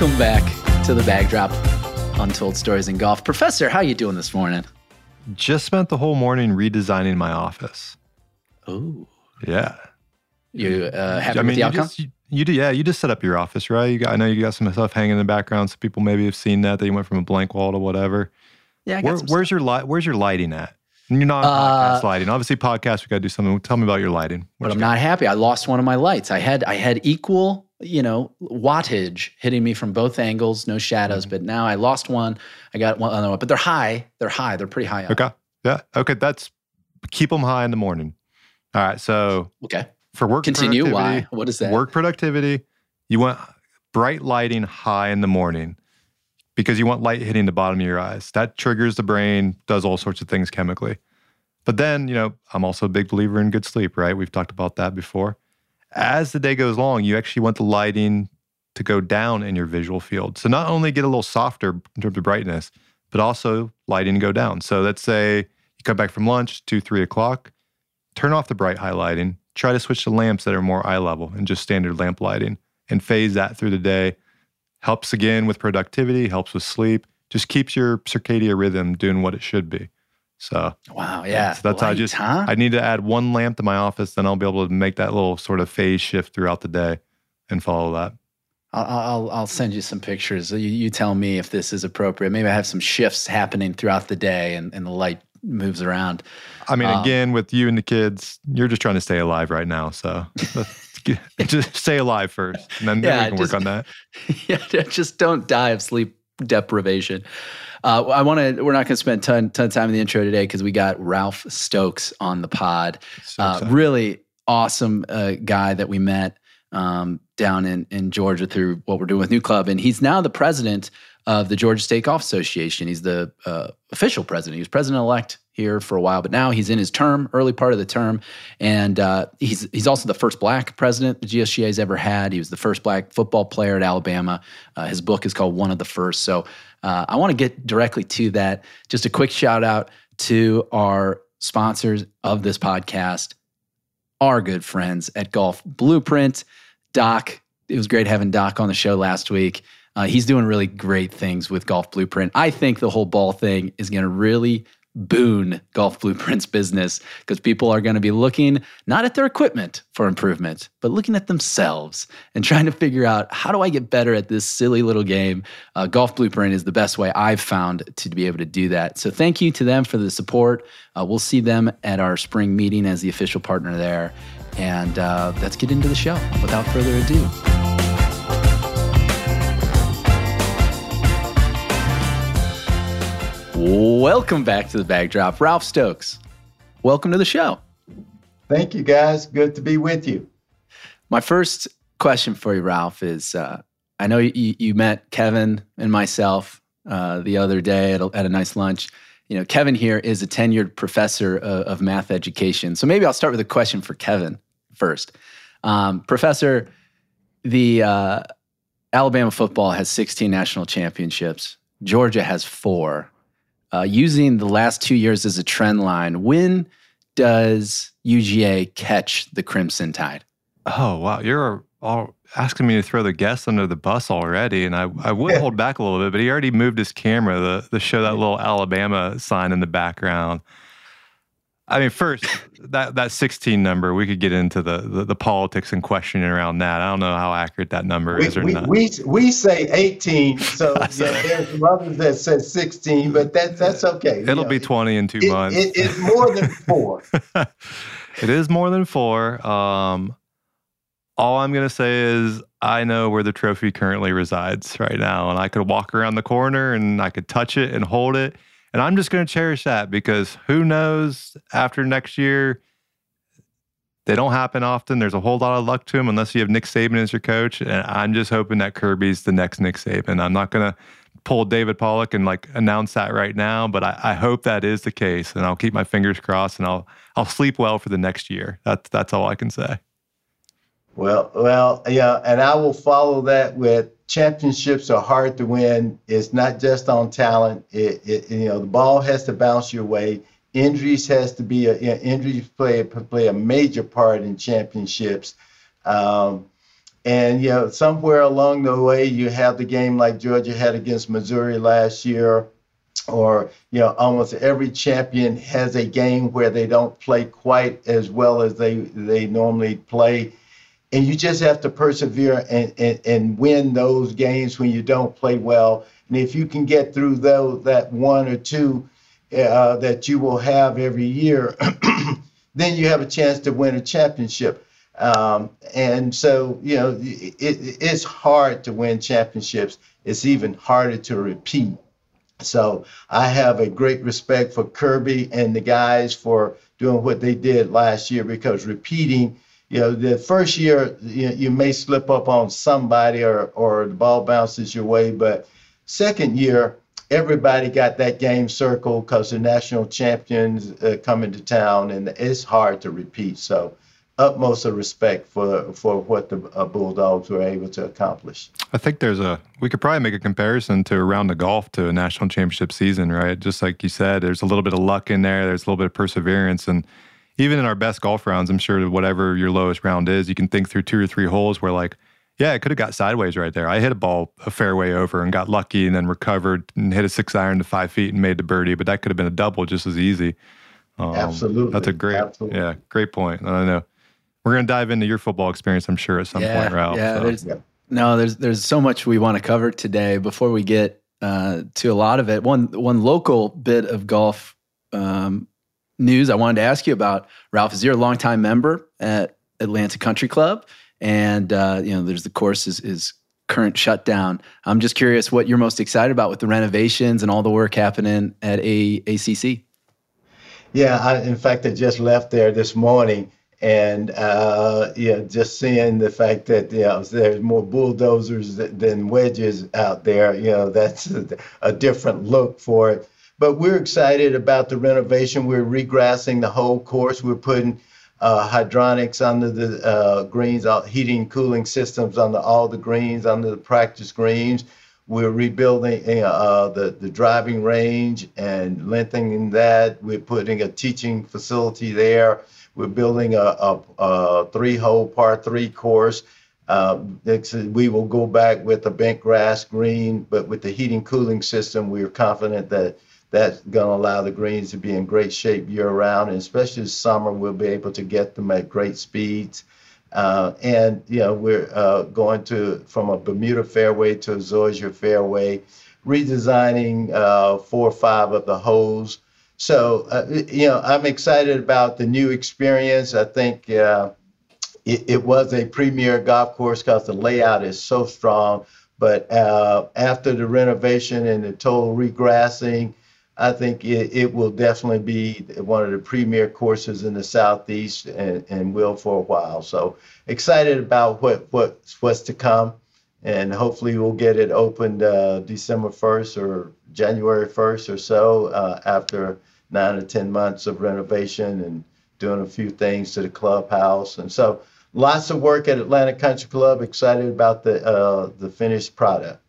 Welcome back to the bag drop, Untold Stories in Golf. Professor, how you doing this morning? Just spent the whole morning redesigning my office. Oh, Yeah. you uh, happy I with mean, the you outcome? just you, you do yeah, you just set up your office, right? You got I know you got some stuff hanging in the background, so people maybe have seen that that you went from a blank wall to whatever. yeah, Where, where's your light where's your lighting at? You're not on Uh, podcast lighting. Obviously podcast we gotta do something. Tell me about your lighting. What but you I'm got? not happy. I lost one of my lights. I had I had equal, you know, wattage hitting me from both angles, no shadows. Mm-hmm. But now I lost one. I got one other one, but they're high. They're high. They're pretty high up. Okay. Yeah. Okay. That's keep them high in the morning. All right. So Okay. for work Continue. Why? productivity- What is that? Work productivity, you want bright lighting high in the morning because you want light hitting the bottom of your eyes. That triggers the brain, does all sorts of things chemically. But then, you know, I'm also a big believer in good sleep, right? We've talked about that before. As the day goes long, you actually want the lighting to go down in your visual field. So not only get a little softer in terms of brightness, but also lighting go down. So let's say you come back from lunch, two, three o'clock, turn off the bright highlighting, try to switch to lamps that are more eye level and just standard lamp lighting and phase that through the day. Helps again with productivity, helps with sleep, just keeps your circadian rhythm doing what it should be. So wow. Yeah. so that's how I just Huh? I need to add one lamp to my office, then I'll be able to make that little sort of phase shift throughout the day and follow that. I'll, I'll I'll send you some pictures. You, you tell me if this is appropriate. Maybe I have some shifts happening throughout the day, and, and the light moves around. I mean, Um, again, with you and the kids, you're just trying to stay alive right now. So just stay alive first, and then, then Yeah, we can just- work on that. yeah, just don't die of sleep deprivation. Uh, I want to. We're not going to spend ton ton of time in the intro today because we got Ralph Stokes on the pod. So Uh, really awesome uh, guy that we met um, down in in Georgia through what we're doing with NewClub, and he's now the president of the Georgia State Golf Association. He's the uh, official president. He was president elect here for a while, but now he's in his term, early part of the term, and uh, he's he's also the first black president the GSGA has ever had. He was the first black football player at Alabama. Uh, his book is called One of the First. So uh, I want to get directly to that. Just a quick shout out to our sponsors of this podcast, our good friends at Golf Blueprint. Doc, it was great having Doc on the show last week. Uh, he's doing really great things with Golf Blueprint. I think the whole ball thing is going to really boon Golf Blueprint's business because people are going to be looking not at their equipment for improvement, but looking at themselves and trying to figure out how do I get better at this silly little game. Uh, Golf Blueprint is the best way I've found to be able to do that. So thank you to them for the support. Uh, we'll see them at our spring meeting as the official partner there. And uh, let's get into the show without further ado. Welcome back to the bag drop. Ralph Stokes, welcome to the show. Thank you, guys. Good to be with you. My first question for you, Ralph, is uh, I know you, you met Kevin and myself uh, the other day at a, at a nice lunch. You know, Kevin here is a tenured professor of, of math education. So maybe I'll start with a question for Kevin first. Um, professor, the uh, Alabama football has 16 national championships. Georgia has four. Uh, using the last two years as a trend line, when does UGA catch the Crimson Tide? Oh wow, you're all asking me to throw the guest under the bus already, and I, I would hold back a little bit, but he already moved his camera to, to show that little Alabama sign in the background. I mean, first that that 16 number, we could get into the, the the politics and questioning around that. I don't know how accurate that number We, is or we, not. we, we say 18, so yeah, there's some others that said 16, but that, that's okay. It'll know, be it- 20 in two it- months. it- it's more than four. it is more than four. Um, all I'm going to say is I know where the trophy currently resides right now, and I could walk around the corner and I could touch it and hold it. And I'm just going to cherish that because who knows after next year, they don't happen often. There's a whole lot of luck to them unless you have Nick Saban as your coach. And I'm just hoping that Kirby's the next Nick Saban. I'm not going to pull David Pollack and like announce that right now, but I, I hope that is the case. And I'll keep my fingers crossed and I'll I'll sleep well for the next year. That's that's all I can say. Well, well, yeah, and I will follow that with championships are hard to win. It's not just on talent. It, it you know, the ball has to bounce your way. Injuries has to be a you know, injuries play play a major part in championships. Um, And you know, somewhere along the way, you have the game like Georgia had against Missouri last year, or you know, almost every champion has a game where they don't play quite as well as they they normally play. And you just have to persevere and, and, and win those games when you don't play well. And if you can get through those that one or two uh, that you will have every year, then you have a chance to win a championship. Um, and so, you know, it, it's hard to win championships. It's even harder to repeat. So I have a great respect for Kirby and the guys for doing what they did last year because repeating, you know, the first year you, you may slip up on somebody or, or the ball bounces your way, but second year, everybody got that game circled because the national champions uh, come into town and it's hard to repeat. So utmost of respect for for what the uh, Bulldogs were able to accomplish. I think there's a we could probably make a comparison to around the golf to a national championship season, right? Just like you said, there's a little bit of luck in there, there's a little bit of perseverance, and even in our best golf rounds, I'm sure whatever your lowest round is, you can think through two or three holes where like, yeah, it could have got sideways right there. I hit a ball a fairway over and got lucky, and then recovered and hit a six iron to five feet and made the birdie, but that could have been a double just as easy. Um, Absolutely, that's a great, Absolutely. yeah, great point. I know we're going to dive into your football experience, I'm sure, at some yeah, point, Ralph. Yeah, so. there's, no, there's there's so much we want to cover today. Before we get uh, to a lot of it, one one local bit of golf um, news I wanted to ask you about, Ralph, is you're a longtime member at Atlanta Country Club, and uh, you know there's the course is, is current shutdown. I'm just curious what you're most excited about with the renovations and all the work happening at a- ACC. Yeah, I, in fact, I just left there this morning and uh, yeah, just seeing the fact that you know there's more bulldozers than wedges out there, you know, that's a, a, different look for it. But we're excited about the renovation. We're regrassing the whole course. We're putting uh, hydronics under the uh, greens, uh, heating, cooling systems under all the greens, under the practice greens. We're rebuilding uh, the the driving range and lengthening that. We're putting a teaching facility there we're building a, a, a three-hole par three course. Uh, we will go back with the bent grass green, but with the heating cooling system, we're confident that that's going to allow the greens to be in great shape year round, and especially this summer, we'll be able to get them at great speeds. Uh, and you know, we're uh, going to from a Bermuda fairway to a Zoysia fairway, redesigning uh, four or five of the holes so, uh, you know, I'm excited about the new experience. I think uh, it, it, was a premier golf course because the layout is so strong. But uh, after the renovation and the total regrassing, I think it, it, will definitely be one of the premier courses in the southeast and, and will for a while. So excited about what, what what's to come, and hopefully we'll get it opened uh, December 1st or January 1st or so uh, after nine or 10 months of renovation and doing a few things to the clubhouse. And so lots of work at Atlanta Country Club. Excited about the, uh, the finished product.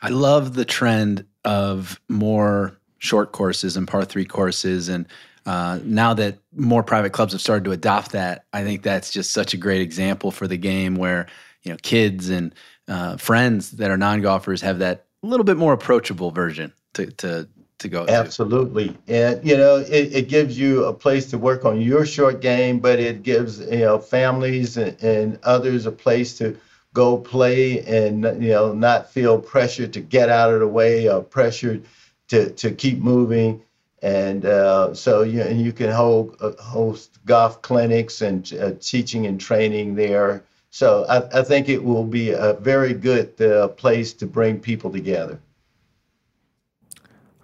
I love the trend of more short courses and par three courses. And uh, now that more private clubs have started to adopt that, I think that's just such a great example for the game where, you know, kids and uh, friends that are non golfers have that little bit more approachable version to, to to go Absolutely. To. And, you know, it, it gives you a place to work on your short game, but it gives, you know, families and, and others a place to go play and, you know, not feel pressure to get out of the way or pressure to, to keep moving. And uh, so you, and you can hold, uh, host golf clinics and uh, teaching and training there. So I, I think it will be a very good uh, place to bring people together.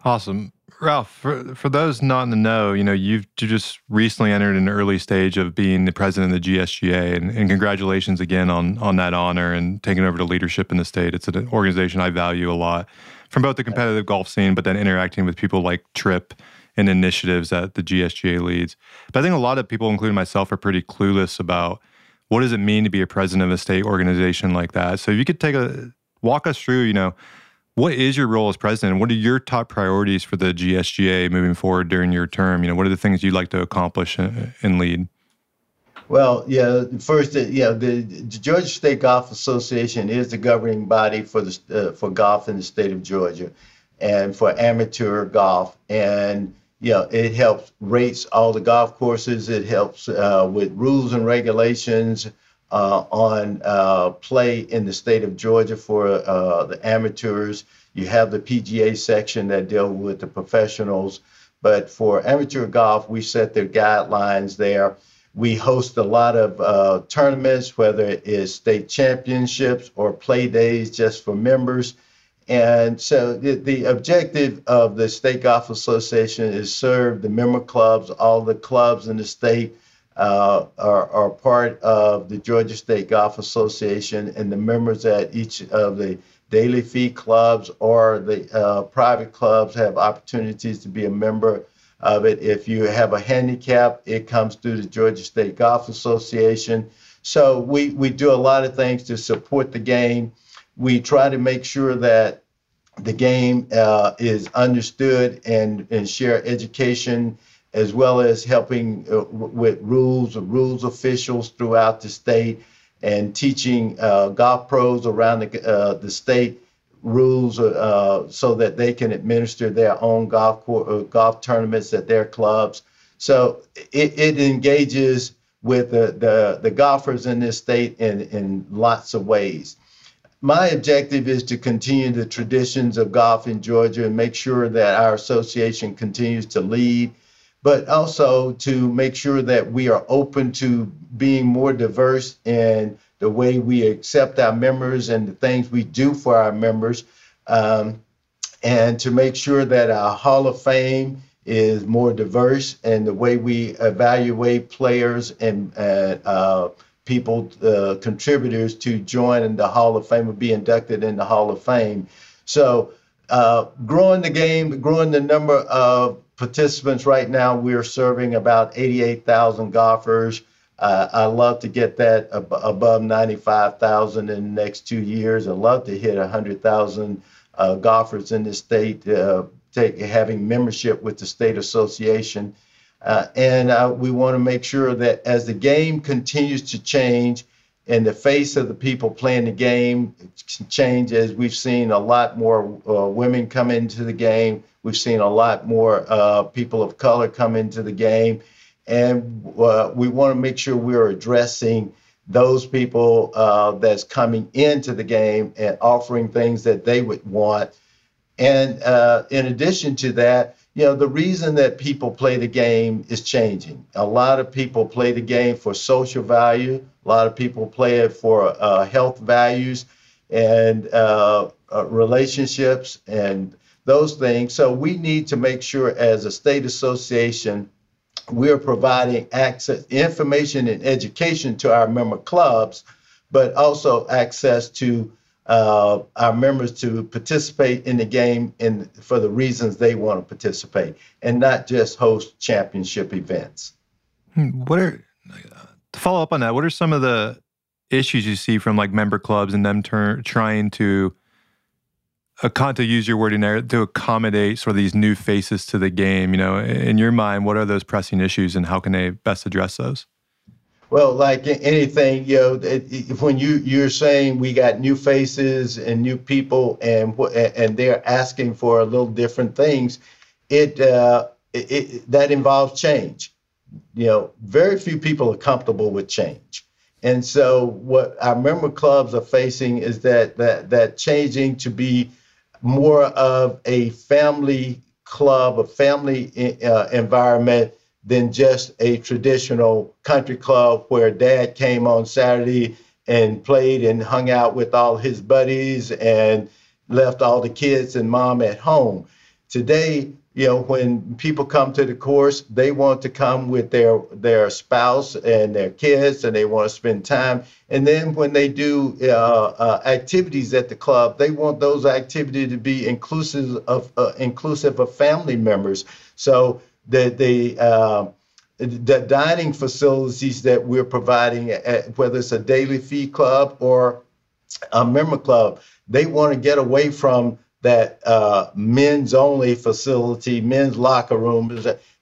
Awesome. Ralph, for, for those not in the know, you know, you've you just recently entered an early stage of being the president of the GSGA, and, and, congratulations again on on that honor and taking over the leadership in the state. It's an organization I value a lot from both the competitive golf scene, but then interacting with people like Trip and initiatives that the GSGA leads. But I think a lot of people, including myself, are pretty clueless about what does it mean to be a president of a state organization like that. So if you could take a walk us through, you know, what is your role as president? What are your top priorities for the GSGA moving forward during your term? You know, what are the things you'd like to accomplish and lead? Well, yeah. First, uh, yeah, the, Georgia State Golf Association is the governing body for the uh, for golf in the state of Georgia, and for amateur golf. And know, it helps rates all the golf courses. It helps uh, with rules and regulations uh, on uh, play in the state of Georgia for uh, the amateurs. You have the PGA section that deal with the professionals. But for amateur golf, we set the guidelines there. We host a lot of uh, tournaments, whether it is state championships or play days just for members. And so the, the objective of the State Golf Association is serve the member clubs, all the clubs in the state uh, are, are part of the Georgia State Golf Association, and the members at each of the daily fee clubs or the uh, private clubs have opportunities to be a member of it. If you have a handicap, it comes through the Georgia State Golf Association. So we, we do a lot of things to support the game. We try to make sure that the game uh, is understood and, and share education as well as helping uh, with rules, rules officials throughout the state and teaching uh, golf pros around the, uh, the state rules uh, so that they can administer their own golf uh, golf tournaments at their clubs. So it, it engages with the, the, the golfers in this state in, in lots of ways. My objective is to continue the traditions of golf in Georgia and make sure that our association continues to lead but also to make sure that we are open to being more diverse in the way we accept our members and the things we do for our members, um, and to make sure that our Hall of Fame is more diverse and the way we evaluate players and uh, uh, people, uh, contributors to join in the Hall of Fame or be inducted in the Hall of Fame. So, uh, growing the game, growing the number of participants right now, we're serving about 88,000 golfers. Uh, I love to get that ab- above 95,000 in the next two years. I'd love to hit 100,000 uh, golfers in the state, uh, take, having membership with the state association. Uh, and uh, we want to make sure that as the game continues to change, in the face of the people playing the game change as we've seen a lot more uh, women come into the game We've seen a lot more uh, people of color come into the game, and uh, we want to make sure we're addressing those people uh, that's coming into the game and offering things that they would want. And uh, in addition to that, you know, the reason that people play the game is changing. A lot of people play the game for social value. A lot of people play it for uh, health values and uh, relationships and those things. So we need to make sure as a state association, we're providing access, information and education to our member clubs, but also access to uh, our members to participate in the game in, for the reasons they want to participate and not just host championship events. Hmm, what are, to follow up on that, what are some of the issues you see from like member clubs and them ter- trying to to use your wording there to accommodate sort of these new faces to the game you know in your mind what are those pressing issues and how can they best address those well like anything you know when you you're saying we got new faces and new people and and they're asking for a little different things it, uh, it, it that involves change. You know very few people are comfortable with change. And so what our member clubs are facing is that that that changing to be more of a family club, a family uh, environment than just a traditional country club where dad came on Saturday and played and hung out with all his buddies and left all the kids and mom at home. Today, you know, when people come to the course, they want to come with their their spouse and their kids, and they want to spend time. And then when they do uh, uh, activities at the club, they want those activities to be inclusive of uh, inclusive of family members. So the the uh, the dining facilities that we're providing, at, whether it's a daily fee club or a member club, they want to get away from that uh, men's only facility, men's locker room,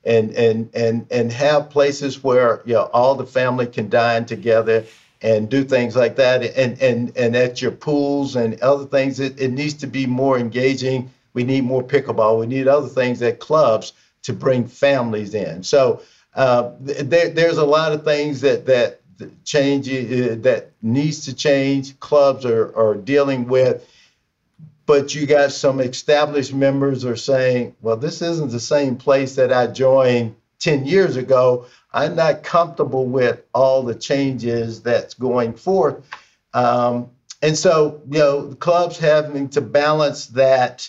and and and and have places where you know all the family can dine together and do things like that and and and at your pools and other things. It, it needs to be more engaging. We need more pickleball. We need other things at clubs to bring families in. So uh, there, there's a lot of things that that change uh, that needs to change clubs are, are dealing with. But you got some established members are saying well this isn't the same place that i joined 10 years ago. I'm not comfortable with all the changes that's going forth. Um, and so, you know, clubs having to balance that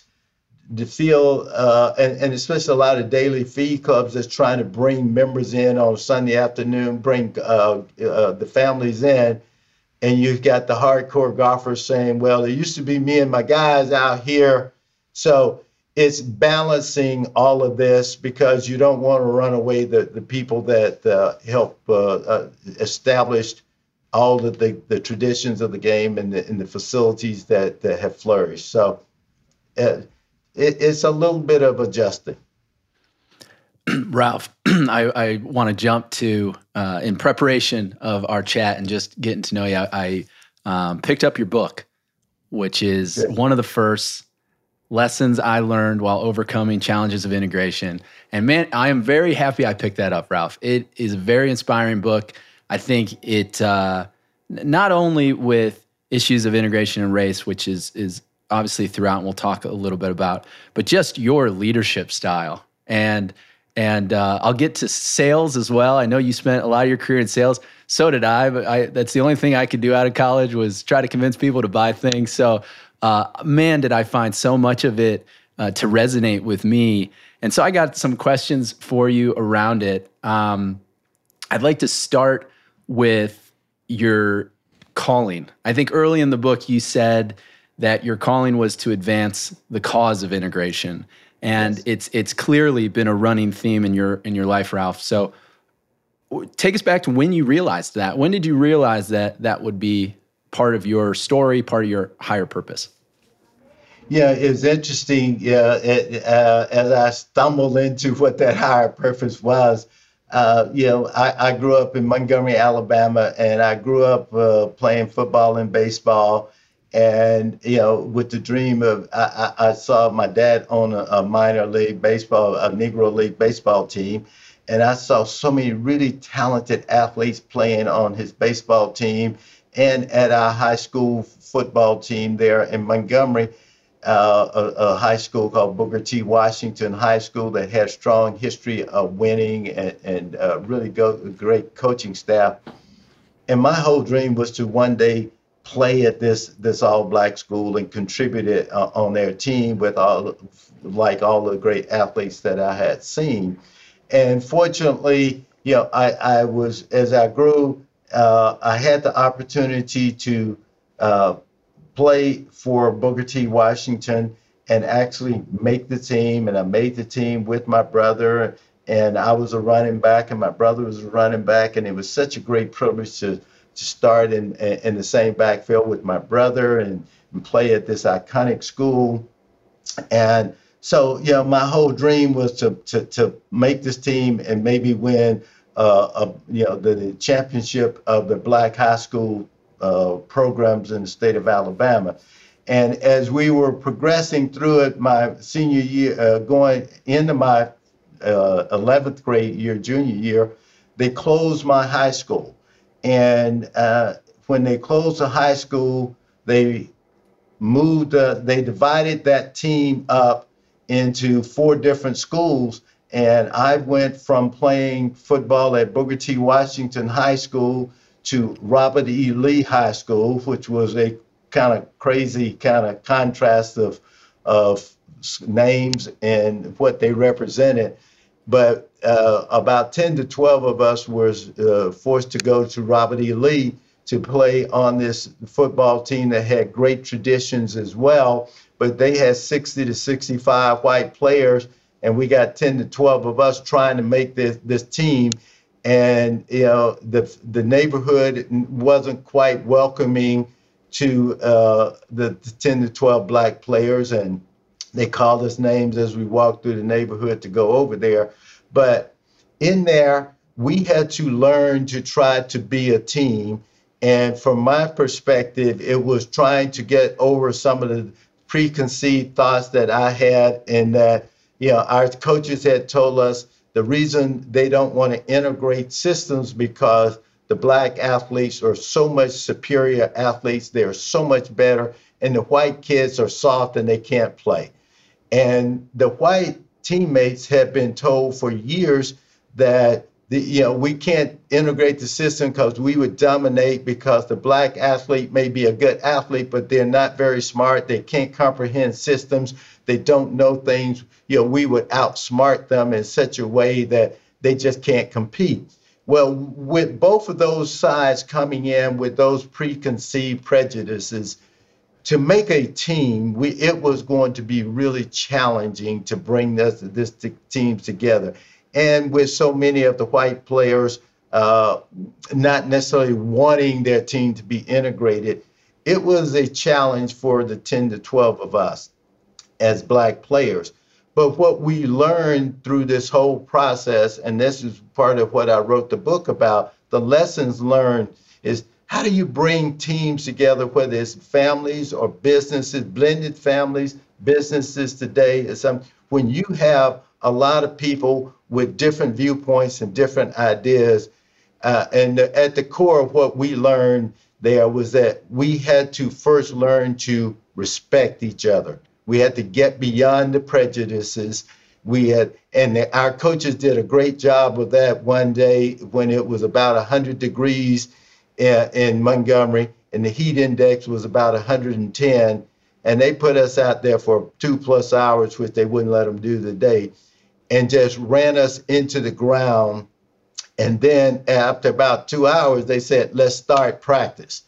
to feel, uh, and, and, especially a lot of daily fee clubs that's trying to bring members in on a Sunday afternoon, bring uh, uh, the families in. And you've got the hardcore golfers saying, well, it used to be me and my guys out here. So it's balancing all of this because you don't want to run away the, the people that uh, help uh, uh, establish all of the, the traditions of the game and the, and the facilities that, that have flourished. So uh, it, it's a little bit of adjusting. Ralph, I, I want to jump to uh, in preparation of our chat and just getting to know you. I, I um, picked up your book, which is one of the first lessons I learned while overcoming challenges of integration. And man, I am very happy I picked that up, Ralph. It is a very inspiring book. I think it uh, not only with issues of integration and race, which is is obviously throughout, and we'll talk a little bit about, but just your leadership style and and uh, I'll get to sales as well. I know you spent a lot of your career in sales. So did I, but I, that's the only thing I could do out of college was try to convince people to buy things. So uh, man, did I find so much of it uh, to resonate with me. And so I got some questions for you around it. Um, I'd like to start with your calling. I think early in the book you said that your calling was to advance the cause of integration, and yes. it's it's clearly been a running theme in your in your life, Ralph. So take us back to when you realized that. When did you realize that that would be part of your story, part of your higher purpose? Yeah, it was interesting. Yeah, it, uh, as I stumbled into what that higher purpose was. Uh, you know, I, I, grew up in Montgomery, Alabama, and I grew up uh, playing football and baseball. And you know, with the dream of, I, I saw my dad own a, a minor league baseball, a Negro League baseball team, and I saw so many really talented athletes playing on his baseball team and at our high school football team there in Montgomery, uh, a, a, high school called Booker T. Washington High School that had strong history of winning and, and uh, really go, great coaching staff. And my whole dream was to one day play at this this all black school and contributed uh, on their team with all like all the great athletes that I had seen. And fortunately, you know, I, I was as I grew, uh, I had the opportunity to uh, play for Booker T. Washington and actually make the team. And I made the team with my brother, and I was a running back, and my brother was a running back, and it was such a great privilege to to start in in the same backfield with my brother and, and play at this iconic school. And so, you know, my whole dream was to to to make this team and maybe win uh, a, you know the, the championship of the black high school uh, programs in the state of Alabama. And as we were progressing through it, my senior year, uh, going into my uh, 11th grade year, junior year, they closed my high school. And uh, when they closed the high school, they moved, uh, they divided that team up into four different schools. And I went from playing football at Booker T. Washington High School to Robert E. Lee High School, which was a kind of crazy kind of contrast of of names and what they represented. But uh, about 10 to 12 of us were uh, forced to go to Robert E. Lee to play on this football team that had great traditions as well. But they had 60 to 65 white players, and we got 10 to 12 of us trying to make this, this team and you know the the neighborhood wasn't quite welcoming to uh, the, the 10 to 12 black players and they called us names as we walked through the neighborhood to go over there but in there, we had to learn to try to be a team. And from my perspective, it was trying to get over some of the preconceived thoughts that I had, and that you know our coaches had told us the reason they don't want to integrate systems because the black athletes are so much superior athletes. They're so much better, and the white kids are soft and they can't play. And the white teammates have been told for years that the, you know we can't integrate the system because we would dominate because the black athlete may be a good athlete but they're not very smart. They can't comprehend systems. They don't know things. You know we would outsmart them in such a way that they just can't compete. Well with both of those sides coming in with those preconceived prejudices to make a team, we, it was going to be really challenging to bring this, this team together and with so many of the white players uh, not necessarily wanting their team to be integrated, it was a challenge for the 10 to 12 of us as black players. But what we learned through this whole process, and this is part of what I wrote the book about, the lessons learned is how do you bring teams together, whether it's families or businesses, blended families, businesses today, is some, when you have a lot of people with different viewpoints and different ideas. Uh, and at the core of what we learned there was that we had to first learn to respect each other. We had to get beyond the prejudices. We had, and the, our coaches did a great job of that one day when it was about 100 degrees in, Montgomery, and the heat index was about 110. And they put us out there for two plus hours, which they wouldn't let them do the day and just ran us into the ground. And then after about two hours, they said, let's start practice.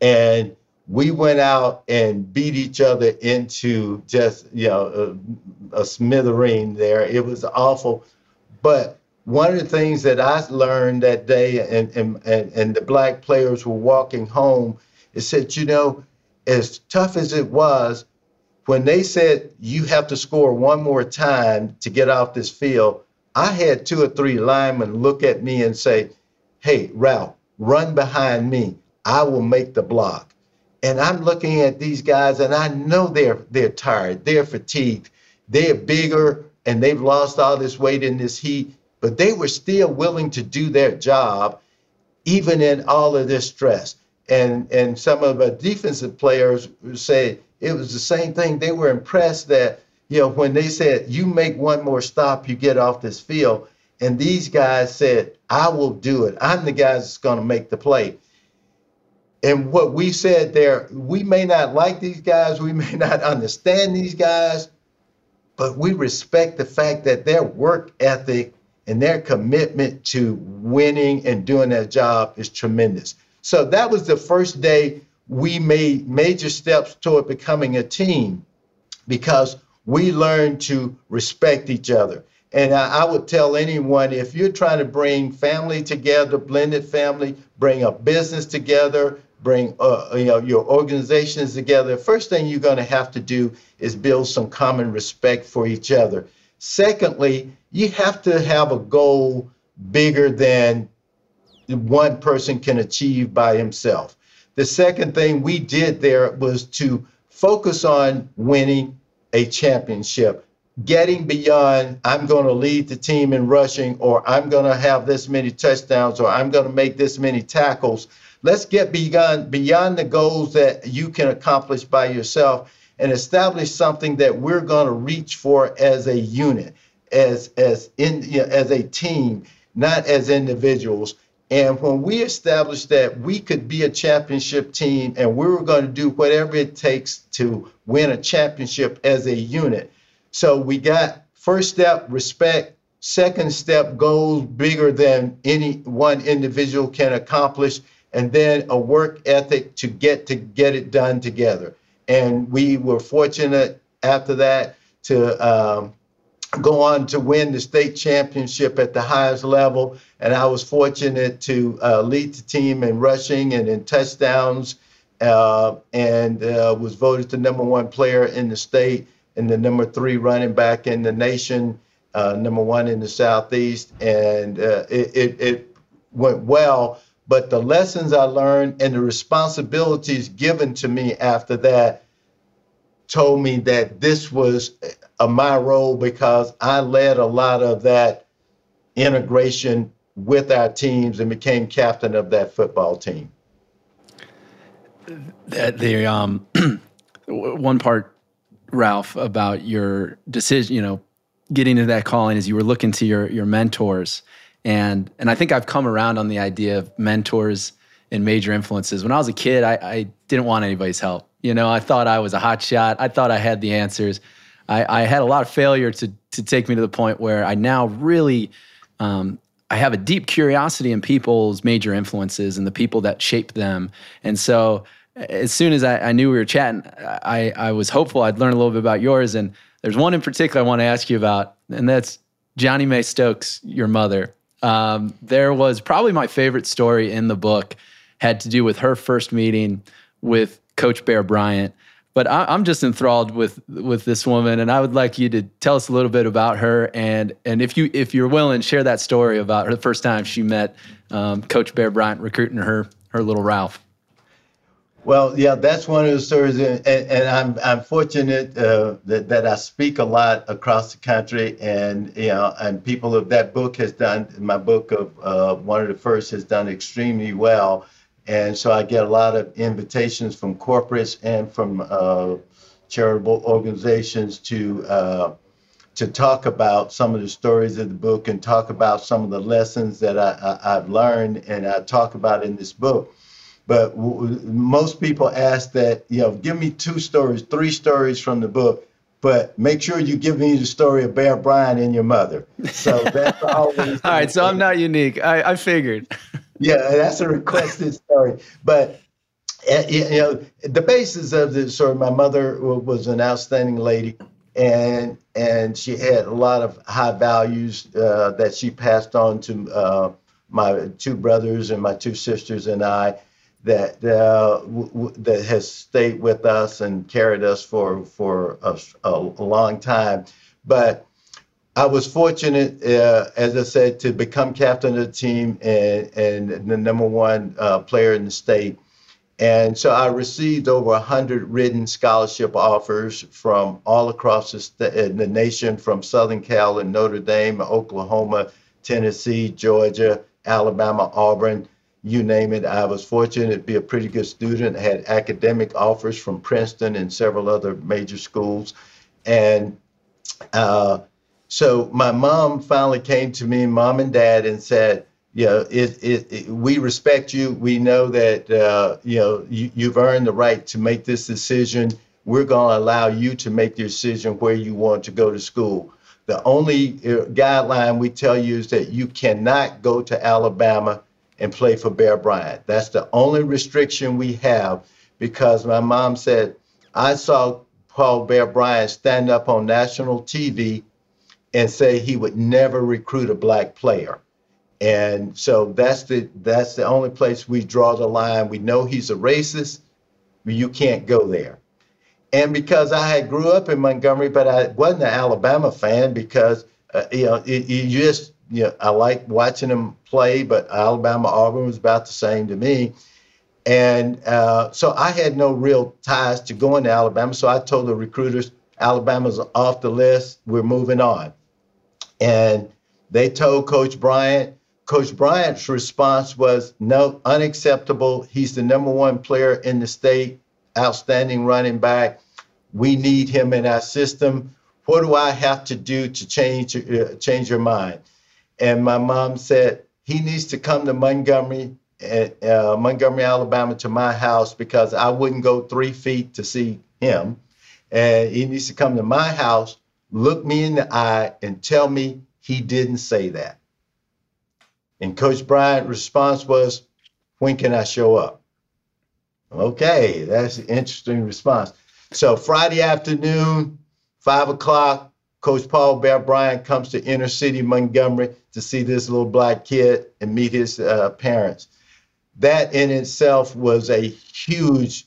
And we went out and beat each other into just, you know, a, a smithereen there. It was awful. But one of the things that I learned that day, and, and, and, and the black players were walking home, is that, you know, as tough as it was, when they said you have to score one more time to get off this field, I had two or three linemen look at me and say, Hey, Ralph, run behind me. I will make the block. And I'm looking at these guys and I know they're they're tired, they're fatigued, they're bigger and they've lost all this weight in this heat, but they were still willing to do their job even in all of this stress. And and some of the defensive players say, it was the same thing. They were impressed that, you know, when they said, you make one more stop, you get off this field. And these guys said, I will do it. I'm the guy that's going to make the play. And what we said there, we may not like these guys, we may not understand these guys, but we respect the fact that their work ethic and their commitment to winning and doing their job is tremendous. So that was the first day we made major steps toward becoming a team because we learned to respect each other. And I, I, would tell anyone if you're trying to bring family together, blended family, bring a business together, bring uh, you know your organizations together. First thing you're going to have to do is build some common respect for each other. Secondly, you have to have a goal bigger than one person can achieve by himself. The second thing we did there was to focus on winning a championship, getting beyond, I'm going to lead the team in rushing, or I'm going to have this many touchdowns, or I'm going to make this many tackles. Let's get beyond, beyond the goals that you can accomplish by yourself and establish something that we're going to reach for as a unit, as, as, in, you know, as a team, not as individuals. And when we established that we could be a championship team and we were going to do whatever it takes to win a championship as a unit. So we got first step, respect. Second step, goals bigger than any one individual can accomplish. And then a work ethic to get to get it done together. And we were fortunate after that to um, go on to win the state championship at the highest level. And I was fortunate to uh, lead the team in rushing and in touchdowns, uh, and uh, was voted the number one player in the state and the number three running back in the nation. uh, number one in the Southeast, and uh, it, it, it went well. But the lessons I learned and the responsibilities given to me after that told me that this was a, my role because I led a lot of that integration with our teams and became captain of that football team. That the um, one part, Ralph, about your decision, you know, getting into that calling is you were looking to your your mentors, and and I think I've come around on the idea of mentors and major influences. When I was a kid, I, I didn't want anybody's help. You know, I thought I was a hot shot. I thought I had the answers. I, I had a lot of failure to to take me to the point where I now really um, I have a deep curiosity in people's major influences and the people that shape them. And so as soon as I, I, knew we were chatting, I, I was hopeful I'd learn a little bit about yours. And there's one in particular I want to ask you about, and that's Johnny May Stokes, your mother. Um, there was probably my favorite story in the book had to do with her first meeting with Coach Bear Bryant. But I, am just enthralled with with this woman, and I would like you to tell us a little bit about her, and and if you if you're willing, share that story about her the first time she met um, Coach Bear Bryant recruiting her her little Ralph. Well, yeah, that's one of the stories, and, and I'm I'm fortunate uh, that that I speak a lot across the country, and you know, and people of that book has done my book of uh, one of the first has done extremely well and so I get a lot of invitations from corporates and from uh, charitable organizations to uh, to talk about some of the stories of the book and talk about some of the lessons that I, have learned and I talk about in this book. But w- most people ask that, you know, give me two stories, three stories from the book, but make sure you give me the story of Bear Bryant and your mother. So that's always. All right, so I'm not unique. I, I figured. yeah, that's a requested story. But eh, you know, the basis of the story. My mother was an outstanding lady, and and she had a lot of high values uh, that she passed on to uh, my two brothers and my two sisters and I. That uh, w- w- that has stayed with us and carried us for for a, a long time, but I was fortunate, uh, as I said, to become captain of the team and, and the number one uh, player in the state. And so I received over 100 written scholarship offers from all across the, st- uh, the nation, from Southern Cal and Notre Dame, Oklahoma, Tennessee, Georgia, Alabama, Auburn, you name it. I was fortunate to be a pretty good student. I had academic offers from Princeton and several other major schools. And uh, so my mom finally came to me, mom and dad, and said, you know, it, it, it, we respect you. We know that, uh, you know, you, you've earned the right to make this decision. We're going to allow you to make the decision where you want to go to school. The only uh, guideline we tell you is that you cannot go to Alabama and play for Bear Bryant. That's the only restriction we have because my mom said, I saw Paul Bear Bryant stand up on national TV and say he would never recruit a black player. And so that's the that's the only place we draw the line. We know he's a racist, you can't go there. And because I had grew up in Montgomery, but I wasn't an Alabama fan because uh, you know it, you just you know I like watching them play, but Alabama Auburn was about the same to me. And uh, so I had no real ties to going to Alabama. So I told the recruiters, Alabama's off the list. We're moving on. And they told Coach Bryant, Coach Bryant's response was, no, unacceptable. He's the number one player in the state, outstanding running back. We need him in our system. What do I have to do to change uh, change your mind? And my mom said he needs to come to Montgomery, uh, Montgomery, Alabama, to my house because I wouldn't go three feet to see him, and he needs to come to my house look me in the eye and tell me he didn't say that. And Coach Bryant's response was, when can I show up? Okay, that's an interesting response. So Friday afternoon, five o'clock, Coach Paul Bear Bryant comes to inner city Montgomery to see this little black kid and meet his uh, parents. That in itself was a huge,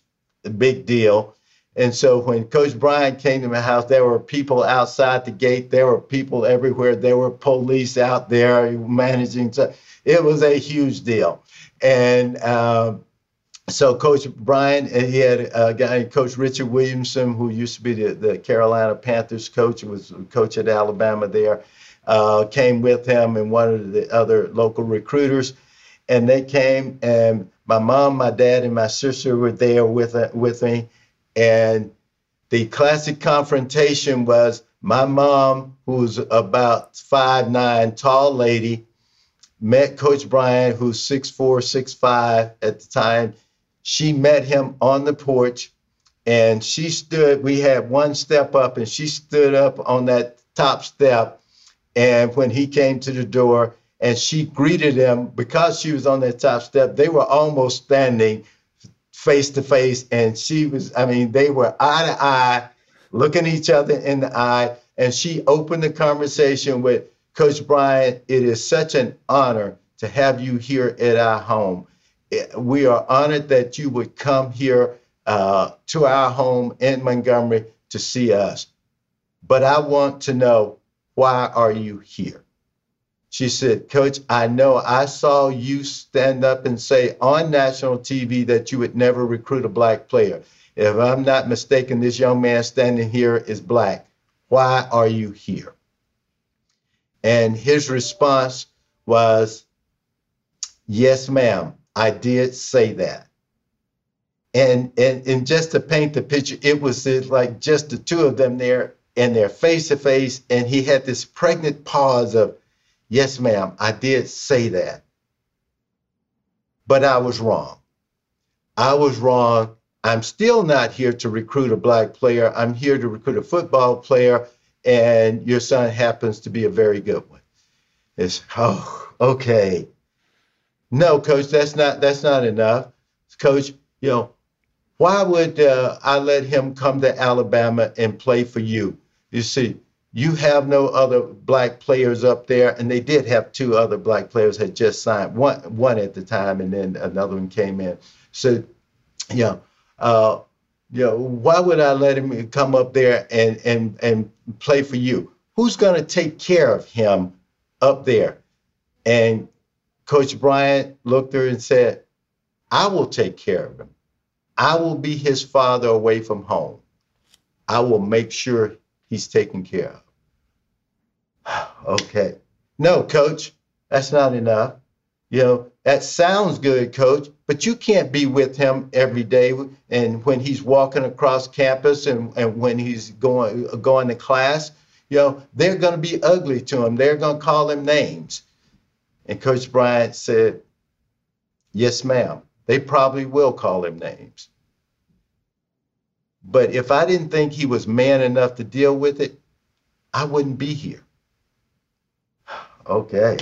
big deal. And so when Coach Bryant came to my house, there were people outside the gate. There were people everywhere. There were police out there managing. To, it was a huge deal. And um, so Coach Bryant, he had a guy, Coach Richard Williamson, who used to be the, the Carolina Panthers coach, was coach at Alabama there, uh, came with him and one of the other local recruiters. And they came, and my mom, my dad, and my sister were there with, with me and the classic confrontation was my mom, who's about five nine, tall lady, met Coach Bryant, who's six four, six five at the time. She met him on the porch and she stood, we had one step up, and she stood up on that top step. And when he came to the door, and she greeted him because she was on that top step, they were almost standing face to face. And she was, I mean, they were eye to eye, looking each other in the eye. And she opened the conversation with Coach Bryant. It is such an honor to have you here at our home. We are honored that you would come here uh, to our home in Montgomery to see us. But I want to know why are you here? She said, Coach, I know I saw you stand up and say on national TV that you would never recruit a black player. If I'm not mistaken, this young man standing here is black. Why are you here? And his response was, Yes, ma'am, I did say that. And, and, and just to paint the picture, it was like just the two of them there and they're face to face. And he had this pregnant pause of, Yes, ma'am, I did say that. But I was wrong. I was wrong. I'm still not here to recruit a black player. I'm here to recruit a football player, and your son happens to be a very good one. It's oh, okay. No, coach, that's not that's not enough. Coach, you know, why would uh, I let him come to Alabama and play for you? You see, you have no other black players up there, and they did have two other black players had just signed one one at the time, and then another one came in. So, know, uh, you know, why would I let him come up there and and and play for you? Who's going to take care of him up there? And Coach Bryant looked her and said, "I will take care of him. I will be his father away from home. I will make sure he's taken care of." okay. No, coach, that's not enough. You know, that sounds good, coach, but you can't be with him every day and when he's walking across campus and, and when he's going going to class, you know, they're to be ugly to him. They're to call him names. And Coach Bryant said, Yes, ma'am. They probably will call him names. But if I didn't think he was man enough to deal with it, I wouldn't be here. Okay.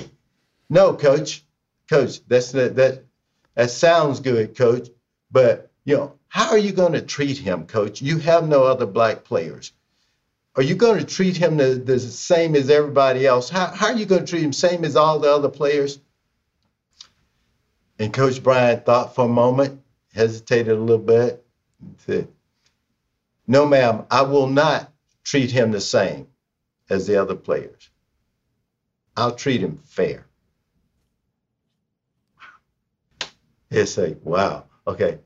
No, coach. Coach, that's that that sounds good, coach. But you know, how are you going to treat him, coach? You have no other black players. Are you going to treat him the, the same as everybody else? How, how are you going to treat him same as all the other players? And Coach Bryant thought for a moment, hesitated a little bit, and said, No, ma'am, I will not treat him the same as the other players. I'll treat him fair. It's like, wow, okay.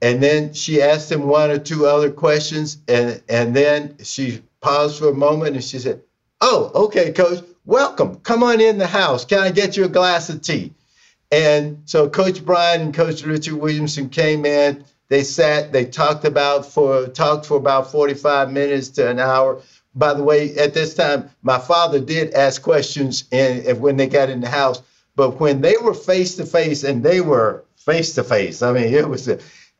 And then she asked him one or two other questions, and, and then she paused for a moment and she said, Oh, okay, coach, welcome. Come on in the house. Can I get you a glass of tea? And so Coach Bryant and Coach Richard Williamson came in. They sat, they talked about for talked for about 45 minutes to an hour by the way, at this time, my father did ask questions and when they got in the house, but when they were face to face and they were face to face, I mean, it was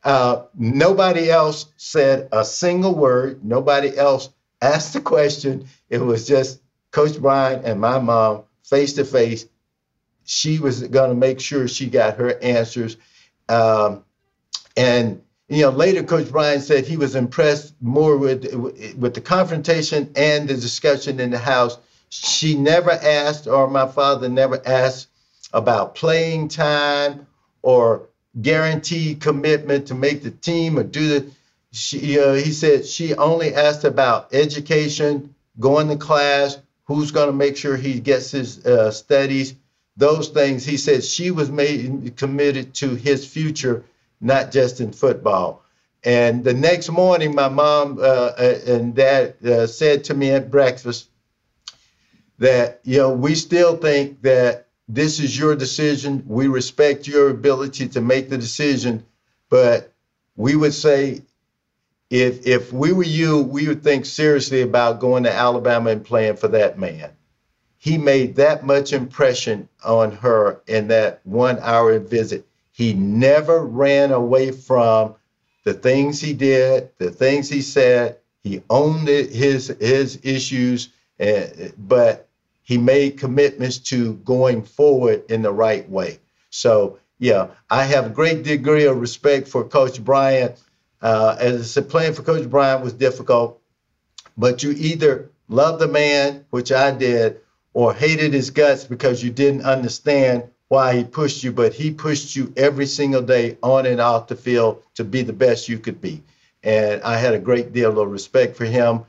uh, nobody else said a single word. Nobody else asked a question. It was just Coach Bryant and my mom face to face. She was going to make sure she got her answers. Um, and you know, later Coach Bryant said he was impressed more with with the confrontation and the discussion in the house. She never asked, or my father never asked about playing time or guaranteed commitment to make the team or do the. she, uh, he said she only asked about education, going to class, who's going to make sure he gets his uh, studies, those things. He said she was made committed to his future, not just in football. And the next morning, my mom uh, uh and dad uh, said to me at breakfast that you know we still think that this is your decision. We respect your ability to make the decision, but we would say if if we were you, we would think seriously about going to Alabama and playing for that man. He made that much impression on her in that one hour visit. He never ran away from the things he did, the things he said. He owned it, his his issues, uh, but he made commitments to going forward in the right way. So yeah, I have a great degree of respect for Coach Bryant uh, as I said, playing for Coach Bryant was difficult, but you either loved the man, which I did, or hated his guts because you didn't understand why he pushed you, but he pushed you every single day on and off the field to be the best you could be. And I had a great deal of respect for him.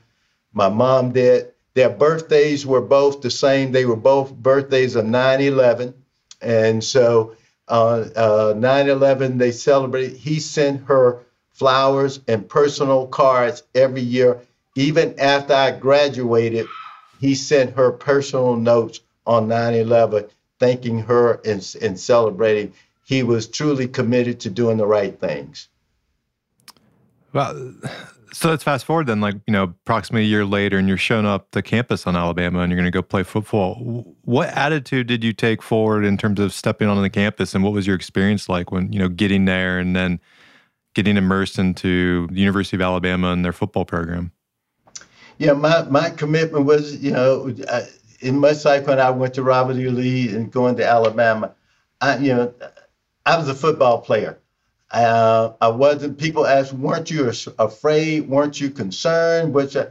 My mom did. Their birthdays were both the same. They were both birthdays of 9 11. And so on uh, 9 11, they celebrated. He sent her flowers, and personal cards every year. Even after I graduated, he sent her personal notes on 9 11, thanking her and, and celebrating. He was truly committed to doing the right things. Well, so let's fast forward then, like, you know, approximately a year later, and you're showing up the campus on Alabama and you're going to go play football. What attitude did you take forward in terms of stepping on the campus and what was your experience like when, you know, getting there and then getting immersed into the University of Alabama and their football program? Yeah, my, my commitment was, you know, I, in much like when I went to Robert E. Lee and going to Alabama, I, you know, I was a football player. Uh, I wasn't. People asked, "Weren't you afraid? Weren't you concerned?" Which I,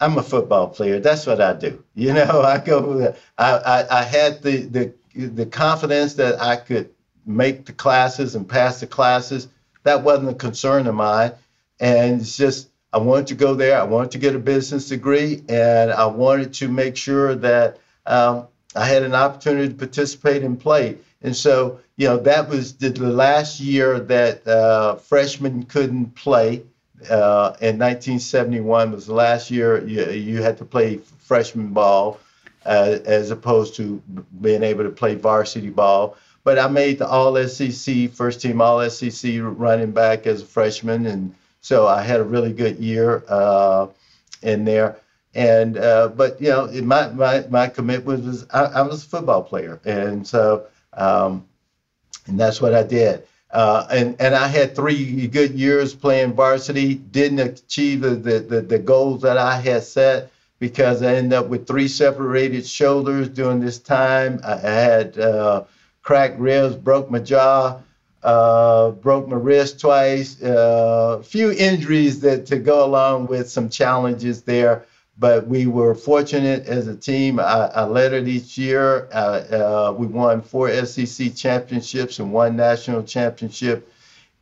I'm a football player. That's what I do. You know, I go. I, I, I had the, the the confidence that I could make the classes and pass the classes that wasn't a concern of mine. And it's just, I wanted to go there. I wanted to get a business degree, and I wanted to make sure that um, I had an opportunity to participate and play. And so, you know, that was the, the last year that uh, freshmen couldn't play. Uh, in 1971 was the last year you, you had to play freshman ball uh, as opposed to being able to play varsity ball. But I made the All SEC, first team All SEC running back as a freshman, and so I had a really good year uh, in there. And uh, but you know, my my my commitment was I, I was a football player, and so um, and that's what I did. Uh, and and I had three good years playing varsity. Didn't achieve the, the, the, goals that I had set because I ended up with three separated shoulders during this time. I had uh, cracked ribs, broke my jaw, uh, broke my wrist twice, a uh, few injuries that to go along with some challenges there. But we were fortunate as a team. I, I led it each year. Uh, we won four SEC championships and one national championship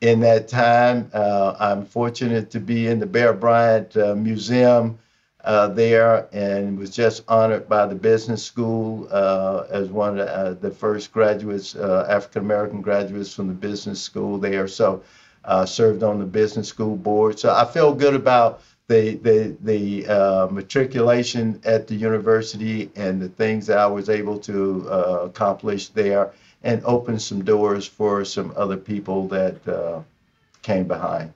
in that time. Uh, I'm fortunate to be in the Bear Bryant uh, Museum uh, there and was just honored by the business school uh, as one of the, uh, the first graduates, uh, African American graduates from the business school there. So uh, served on the business school board. So I feel good about the the the uh, matriculation at the university and the things that I was able to accomplish there and open some doors for some other people that came behind.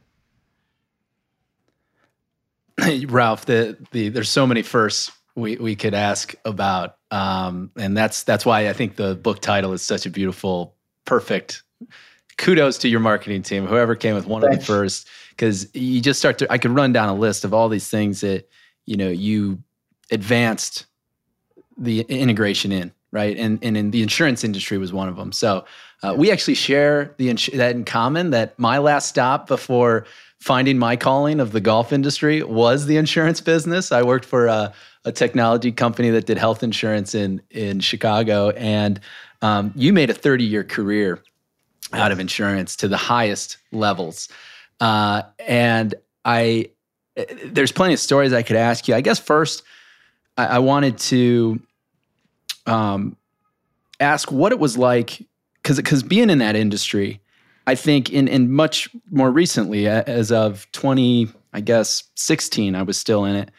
Ralph, the, the there's so many firsts we, we could ask about. Um, and that's that's why I think the book title is such a beautiful, perfect. Kudos to your marketing team, whoever came with one Thanks. of the first, because you just start to. I could run down a list of all these things that you know you advanced the integration in right, and and in the insurance industry was one of them. So uh, we actually share the ins- that in common. That my last stop before finding my calling of the golf industry was the insurance business. I worked for a, a technology company that did health insurance in in Chicago, and um, you made a 30 year career out of insurance to the highest levels. Uh, and I, there's plenty of stories I could ask you. I guess first, I, I wanted to um, ask what it was like, because because being in that industry, I think in in much more recently, as of 20, I guess 16, I was still in it.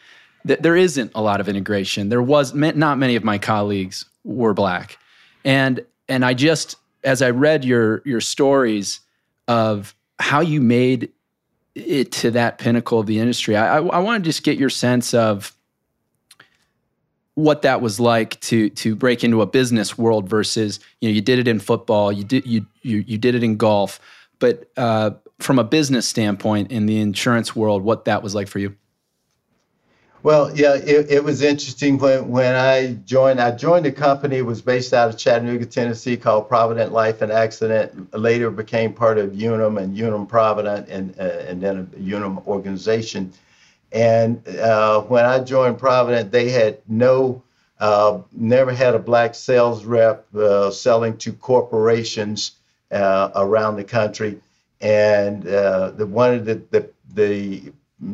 There isn't a lot of integration. There was not many of my colleagues were black, and and I just as I read your your stories of how you made it to that pinnacle of the industry, I, I, I want to just get your sense of what that was like to to break into a business world versus you know you did it in football, you did you you you did it in golf, but uh, from a business standpoint in the insurance world, what that was like for you. Well, yeah, it, it was interesting when, when I joined. I joined a company was based out of Chattanooga, Tennessee, called Provident Life and Accident. Later became part of Unum and Unum Provident, and uh, and then a Unum organization. And uh, when I joined Provident, they had no, uh, never had a black sales rep uh, selling to corporations uh, around the country. And uh, the one of the, the the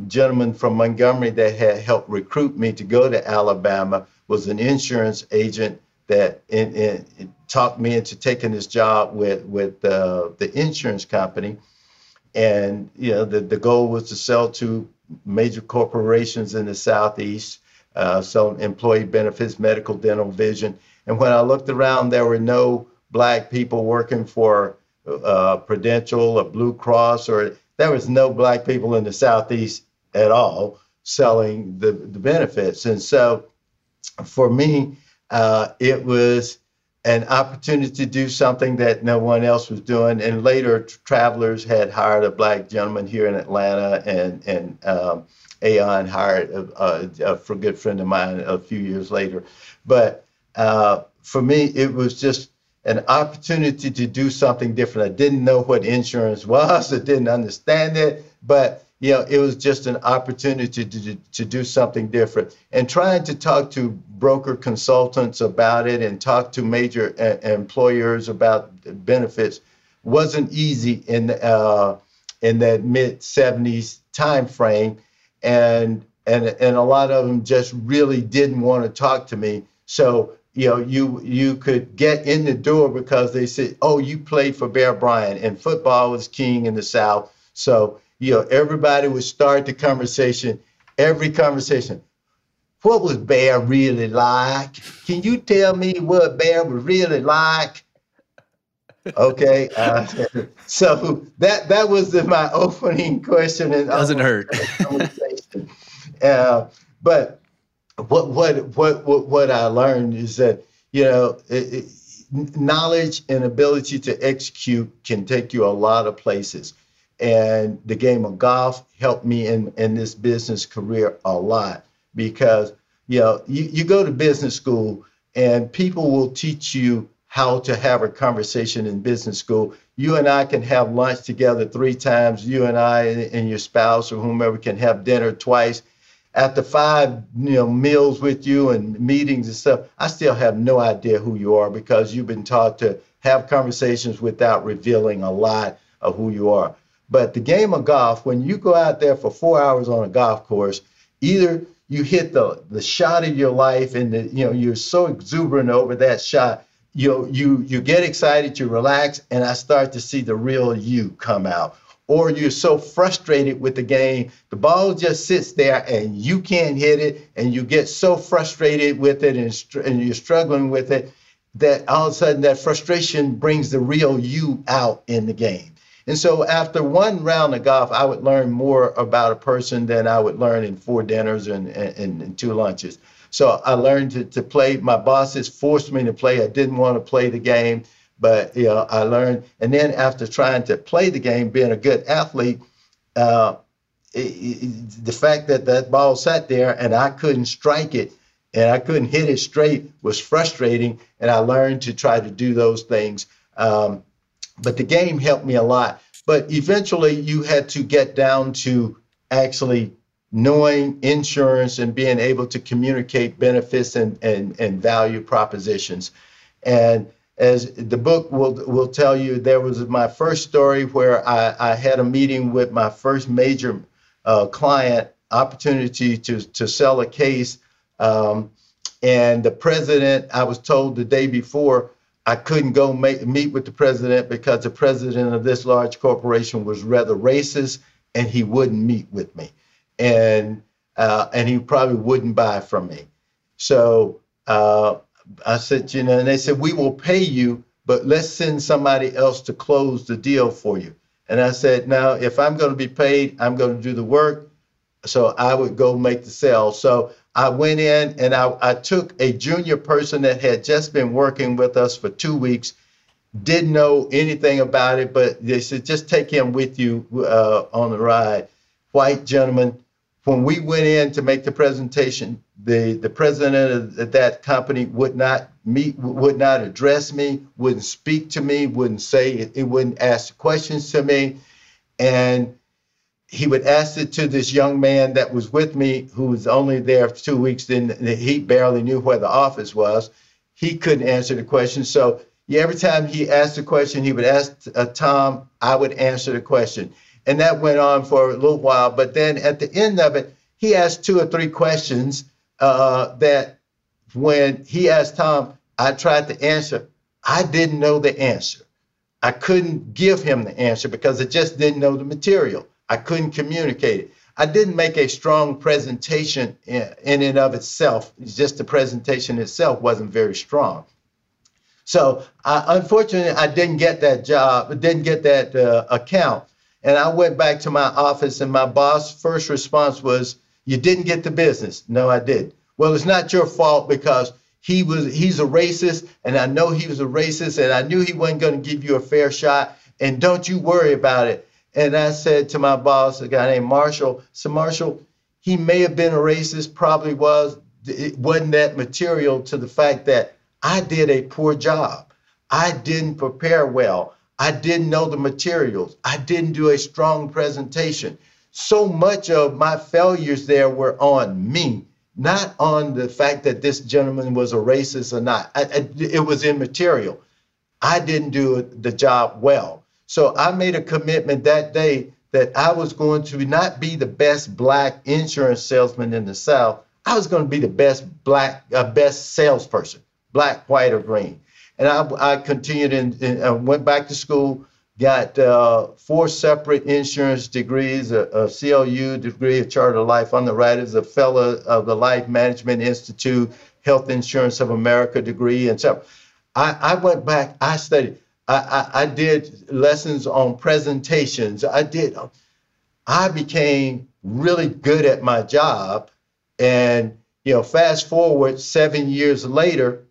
gentleman from Montgomery that had helped recruit me to go to Alabama was an insurance agent that in, in, talked me into taking this job with with uh, the insurance company. And you know the, the goal was to sell to major corporations in the southeast, uh, sell employee benefits, medical, dental, vision. And when I looked around, there were no black people working for uh, Prudential or Blue Cross or there was no black people in the southeast at all selling the, the benefits and so for me uh, it was an opportunity to do something that no one else was doing. And later travelers had hired a black gentleman here in atlanta and and um, aon hired a, a, a, good friend of mine a few years later. But uh, for me it was just an opportunity to do something different. I didn't know what insurance was, I didn't understand it, but you know, it was just an opportunity to, to do something different. And trying to talk to broker consultants about it and talk to major uh, employers about benefits wasn't easy in uh, in that mid 70s time frame, and and and a lot of them just really didn't want to talk to me. So you know, you you could get in the door because they said, "Oh, you played for Bear Bryant, and football was king in the South." So you know, everybody would start the conversation. Every conversation, what was Bear really like? Can you tell me what Bear was really like? Okay, uh, so that that was the, my opening question. And doesn't hurt. uh, but what what what what, what I learned is that you know it, it, knowledge and ability to execute can take you a lot of places and the game of golf helped me in in this business career a lot because you know you, you go to business school and people will teach you how to have a conversation in business school. You and i can have lunch together three times you and i and your spouse or whomever can have dinner twice. After five you know meals with you and meetings and stuff i still have no idea who you are because you've been taught to have conversations without revealing a lot of who you are but the game of golf when you go out there for four hours on a golf course either you hit the the shot of your life and the, you know you're so exuberant over that shot you you you get excited you relax and i start to see the real you come out or you're so frustrated with the game, the ball just sits there and you can't hit it, and you get so frustrated with it and, and you're struggling with it that all of a sudden that frustration brings the real you out in the game. And so after one round of golf, I would learn more about a person than I would learn in four dinners and, and, and two lunches. So I learned to, to play. My bosses forced me to play. I didn't want to play the game but you know, I learned, and then after trying to play the game, being a good athlete, uh, it, it, the fact that that ball sat there and I couldn't strike it and I couldn't hit it straight was frustrating. And I learned to try to do those things. Um, but the game helped me a lot. But eventually, you had to get down to actually knowing insurance and being able to communicate benefits and, and, and value propositions. And as the book will will tell you, there was my first story where I, I had a meeting with my first major uh, client, opportunity to to sell a case, um, and the president. I was told the day before I couldn't go make, meet with the president because the president of this large corporation was rather racist, and he wouldn't meet with me, and uh, and he probably wouldn't buy from me. So uh, I said, you know, and they said, we will pay you, but let's send somebody else to close the deal for you. And I said, now, if I'm going to be paid, I'm going to do the work. So I would go make the sale. So I went in and I, I took a junior person that had just been working with us for two weeks, didn't know anything about it, but they said, just take him with you uh, on the ride. White gentleman. When we went in to make the presentation, the the president of that company would not meet, would not address me, wouldn't speak to me, wouldn't say it, wouldn't ask questions to me, and he would ask it to this young man that was with me, who was only there for two weeks. Then he barely knew where the office was. He couldn't answer the question. So yeah, every time he asked a question, he would ask uh, Tom. I would answer the question, and that went on for a little while. But then at the end of it, he asked two or three questions uh, that when he asked Tom, I tried to answer. I didn't know the answer. I couldn't give him the answer because I just didn't know the material. I couldn't communicate it. I didn't make a strong presentation in, in and of itself. Just the presentation itself wasn't very strong. So I, unfortunately, I didn't get that job, didn't get that uh, account. And I went back to my office, and my boss' first response was, you didn't get the business. No, I did. Well, it's not your fault because he was he's a racist, and I know he was a racist, and I knew he wasn't going to give you a fair shot. And don't you worry about it. And I said to my boss, a guy named Marshall, so Marshall, he may have been a racist, probably was. It wasn't that material to the fact that I did a poor job. I didn't prepare well. I didn't know the materials. I didn't do a strong presentation so much of my failures there were on me, not on the fact that this gentleman was a racist or not. I, I, it was immaterial. I didn't do the job well. So I made a commitment that day that I was going to not be the best black insurance salesman in the South. I was going to be the best black, uh, best salesperson, black, white, or green. And I, I continued and, and went back to school got uh, four separate insurance degrees, a, a, CLU degree, a Charter Life underwriters, a fellow of the Life Management Institute, Health Insurance of America degree, and so I, I went back, I studied, I, I, did lessons on presentations. I did, I became really good at my job. And, you know, fast forward seven years later,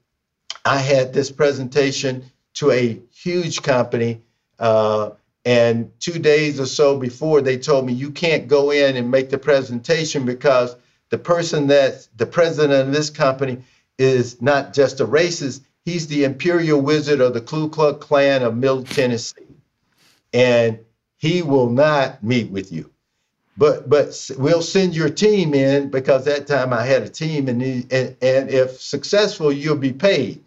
I had this presentation to a huge company uh, and two days or so before, they told me you can't go in and make the presentation because the person that's the president of this company is not just a racist, he's the imperial wizard of the Ku Klux Klan of Middle Tennessee. And he will not meet with you. But but we'll send your team in because that time I had a team and, and, and if successful, you'll be paid.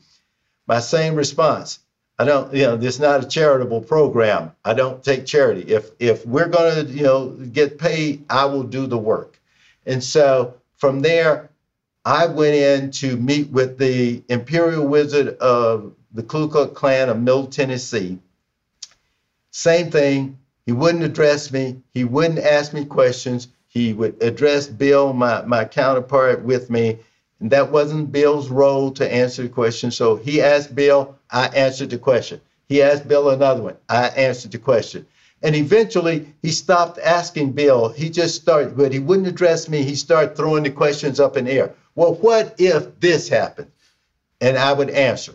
My same response. I don't, you know, this is not a charitable program. I don't take charity. If if we're going to, you know, get paid, I will do the work. And so from there, I went in to meet with the Imperial Wizard of the Ku Klux Klan of Middle Tennessee. Same thing. He wouldn't address me. He wouldn't ask me questions. He would address Bill, my, my counterpart with me, and that wasn't Bill's role to answer the question. So he asked Bill, I answered the question. He asked Bill another one, I answered the question. And eventually he stopped asking Bill. He just started, but he wouldn't address me. He started throwing the questions up in the air. Well, what if this happened? And I would answer.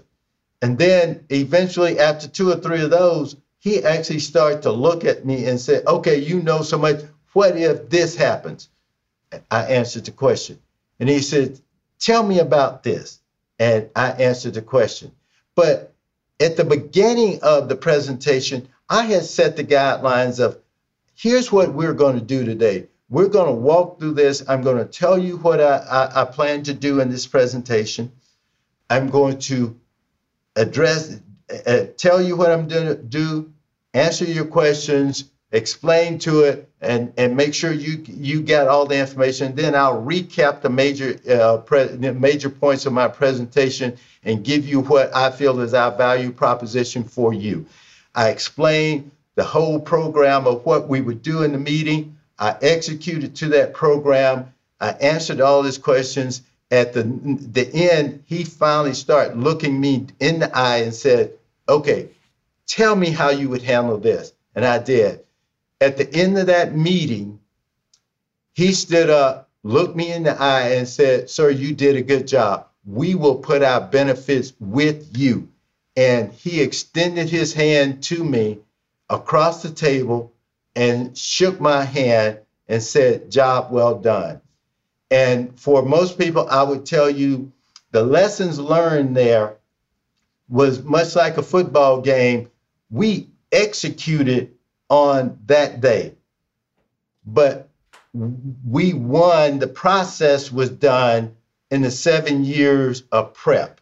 And then eventually, after two or three of those, he actually started to look at me and said, Okay, you know so much. What if this happens? I answered the question. And he said, Tell me about this. And I answered the question. But at the beginning of the presentation, I had set the guidelines of here's what we're going to do today. We're going to walk through this. I'm going to tell you what I, I, I plan to do in this presentation. I'm going to address, uh, tell you what I'm going to do, answer your questions, explain to it, and and make sure you you get all the information. Then I'll recap the major uh, pre- major points of my presentation and give you what I feel is our value proposition for you. I explain the whole program of what we would do in the meeting. I executed to that program. I answered all his questions. At the the end, he finally started looking me in the eye and said, "Okay, tell me how you would handle this." And I did. At the end of that meeting, he stood up, looked me in the eye, and said, Sir, you did a good job. We will put our benefits with you. And he extended his hand to me across the table and shook my hand and said, Job well done. And for most people, I would tell you the lessons learned there was much like a football game. We executed on that day. But we won, the process was done in the seven years of prep.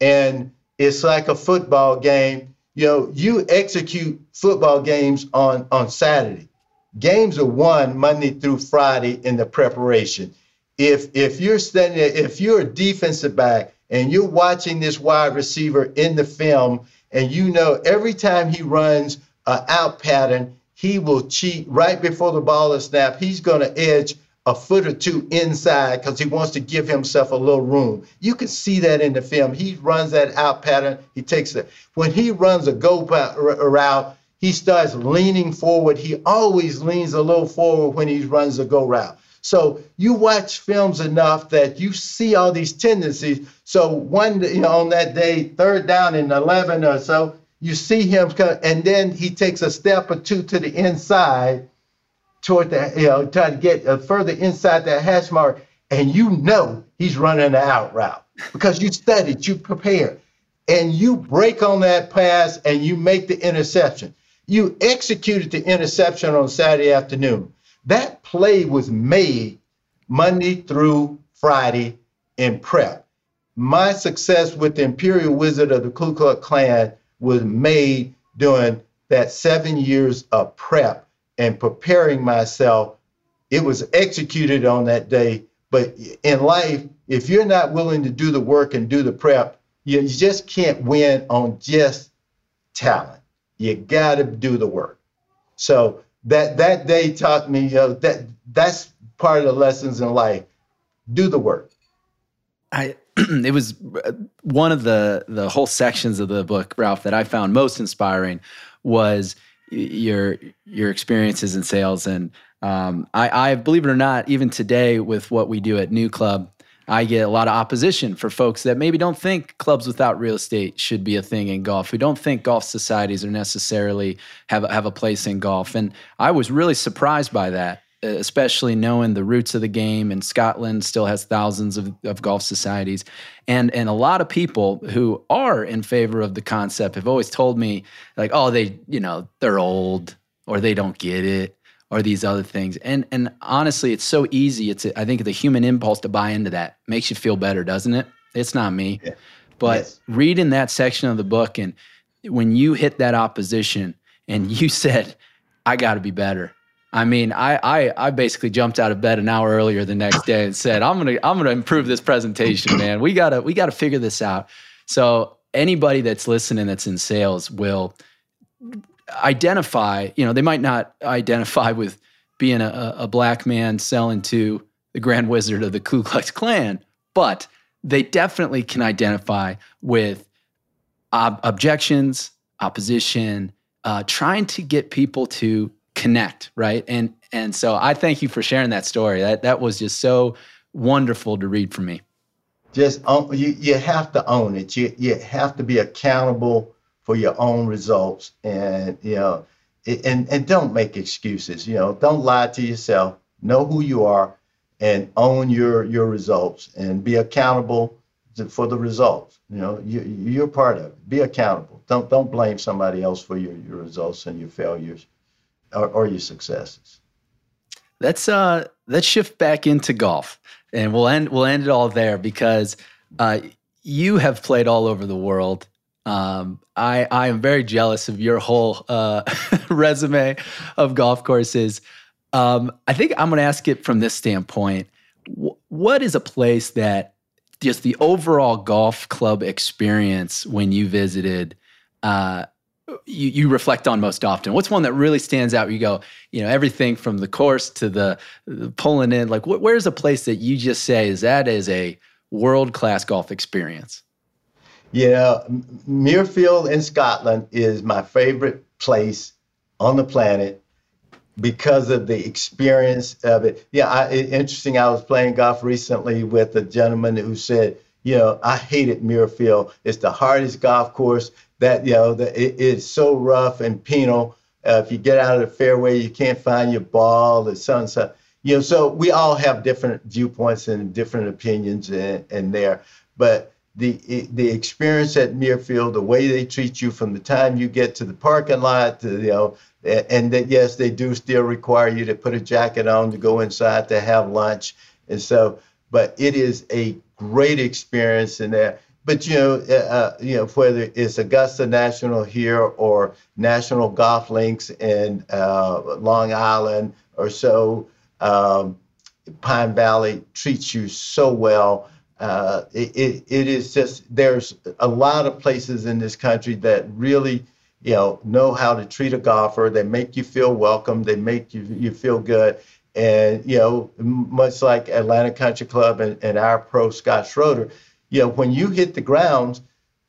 And it's like a football game. You know, you execute football games on, on Saturday. Games are won Monday through Friday in the preparation. If if you're standing if you're a defensive back and you're watching this wide receiver in the film and you know every time he runs a out pattern, he will cheat right before the ball is snapped. He's going to edge a foot or two inside because he wants to give himself a little room. You can see that in the film. He runs that out pattern. He takes it. When he runs a go route, he starts leaning forward. He always leans a little forward when he runs a go route. So you watch films enough that you see all these tendencies. So one, you know, on that day, third down and 11 or so, you see him come, and then he takes a step or two to the inside toward the, you know, trying to get uh, further inside that hash mark, and you know he's running the out route because you studied, you prepared, and you break on that pass and you make the interception. You executed the interception on Saturday afternoon. That play was made Monday through Friday in prep. My success with the Imperial Wizard of the Ku Klux Klan was made during that seven years of prep and preparing myself. It was executed on that day. But in life, if you're not willing to do the work and do the prep, you just can't win on just talent. You got to do the work. So that that day taught me you know, that that's part of the lessons in life. Do the work. I it was uh, one of the the whole sections of the book, Ralph, that I found most inspiring was your your experiences in sales. And um, I, I believe it or not, even today with what we do at NewClub, I get a lot of opposition for folks that maybe don't think clubs without real estate should be a thing in golf. Who don't think golf societies are necessarily have have a place in golf. And I was really surprised by that especially knowing the roots of the game and Scotland still has thousands of, of golf societies. And and a lot of people who are in favor of the concept have always told me like oh they you know they're old or they don't get it or these other things. And and honestly it's so easy. It's I think the human impulse to buy into that makes you feel better doesn't it? It's not me. Yeah. but yes. reading that section of the book and when you hit that opposition and you said I got to be better I mean, I, I I basically jumped out of bed an hour earlier the next day and said, "I'm gonna I'm gonna improve this presentation, man. We gotta we gotta figure this out." So anybody that's listening that's in sales will identify. You know, they might not identify with being a, a black man selling to the Grand Wizard of the Ku Klux Klan, but they definitely can identify with ob- objections, opposition, uh, trying to get people to connect, right? And and so I thank you for sharing that story. That that was just so wonderful to read for me. Just you you have to own it. You you have to be accountable for your own results, and you know, and and don't make excuses. You know, don't lie to yourself. Know who you are, and own your your results, and be accountable for the results. You know, you you're part of it. Be accountable. Don't don't blame somebody else for your, your results and your failures or, or your successes. Let's uh let's shift back into golf, and we'll end we'll end it all there because uh, you have played all over the world. Um, I I am very jealous of your whole uh, resume of golf courses. Um, I think I'm going to ask it from this standpoint. W- what is a place that just the overall golf club experience when you visited? Uh, you, you reflect on most often? What's one that really stands out? You go, you know, everything from the course to the, the pulling in. Like, wh- where's a place that you just say is that is a world class golf experience? Yeah, Muirfield in Scotland is my favorite place on the planet because of the experience of it. Yeah, I, interesting. I was playing golf recently with a gentleman who said, you know, I hated Muirfield. It's the hardest golf course that you know that it, it's so rough and penal. Uh, if you get out of the fairway, you can't find your ball. or something, so you know. So we all have different viewpoints and different opinions and, in there, but the the experience at Muirfield, the way they treat you from the time you get to the parking lot, to, you know, and that yes, they do still require you to put a jacket on to go inside to have lunch, and so, but it is a great experience in there but you know, uh, uh, you know, whether it's Augusta National here or National Golf Links in uh, Long Island or so, um, Pine Valley treats you so well. Uh, it, it, it is just there's a lot of places in this country that really you know know how to treat a golfer. They make you feel welcome. They make you you feel good. And you know, much like Atlanta Country Club and, and our pro Scott Schroeder, you know, when you hit the grounds,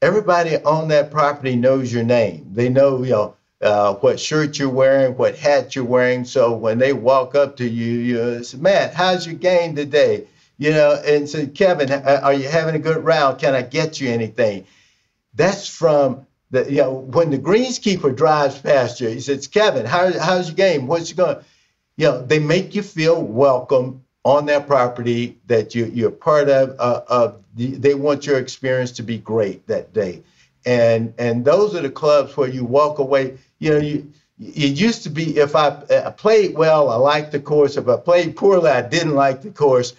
everybody on that property knows your name. They know, you know, uh, what shirt you're wearing, what hat you're wearing. So when they walk up to you, you say, Matt, how's your game today? You know, and say, Kevin, are you having a good round? Can I get you anything? That's from the, you know, when the greenskeeper drives past you, he says, Kevin, how, how's your game? What's going? You know, they make you feel welcome on that property that you, you're part of, uh, of the, they want your experience to be great that day. And, and those are the clubs where you walk away, you know, you, it used to be if I, I played well, I liked the course. If I played poorly, I didn't like the course.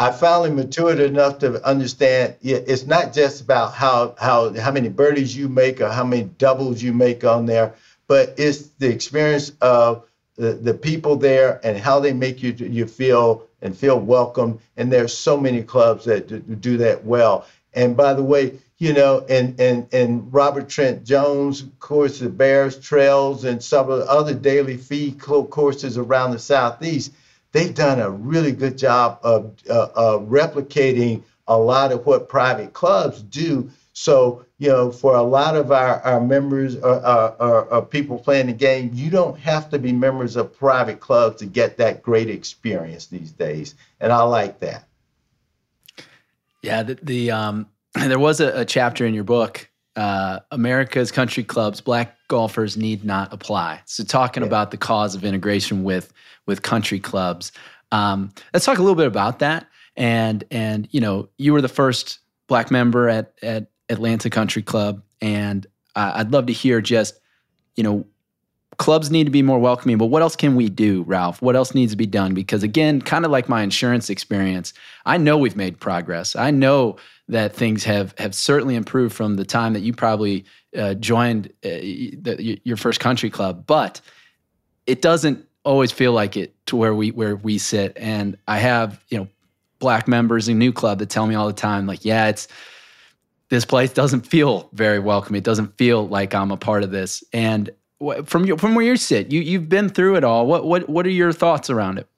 I finally matured enough to understand it's not just about how how how many birdies you make or how many doubles you make on there, but it's the experience of the, the people there and how they make you you feel and feel welcome. And there's so many clubs that do that well. And by the way, you know, and and and Robert Trent Jones, of course, the Bear Trace, and some of the other daily fee courses around the southeast, they've done a really good job of uh, replicating a lot of what private clubs do. So you know, for a lot of our, our members or, or, or, or, people playing the game, you don't have to be members of private clubs to get that great experience these days. And I like that. Yeah, the, the um, there was a, a, chapter in your book, uh, America's Country Clubs, Black Golfers Need Not Apply. So talking yeah. about the cause of integration with with country clubs. Um, let's talk a little bit about that. And and you know, you were the first black member at at Atlanta Country Club, and uh, I'd love to hear just you know clubs need to be more welcoming but what else can we do ralph? What else needs to be done? Because again kind of like my insurance experience i know we've made progress. I know that things have have certainly improved from the time that you probably uh, joined uh, the, your first country club but it doesn't always feel like it to where we where we sit. And i have you know black members in NewClub that tell me all the time like yeah it's this place doesn't feel very welcome. It doesn't feel like I'm a part of this. And from your, from where you sit, you you've been through it all. What what what are your thoughts around it?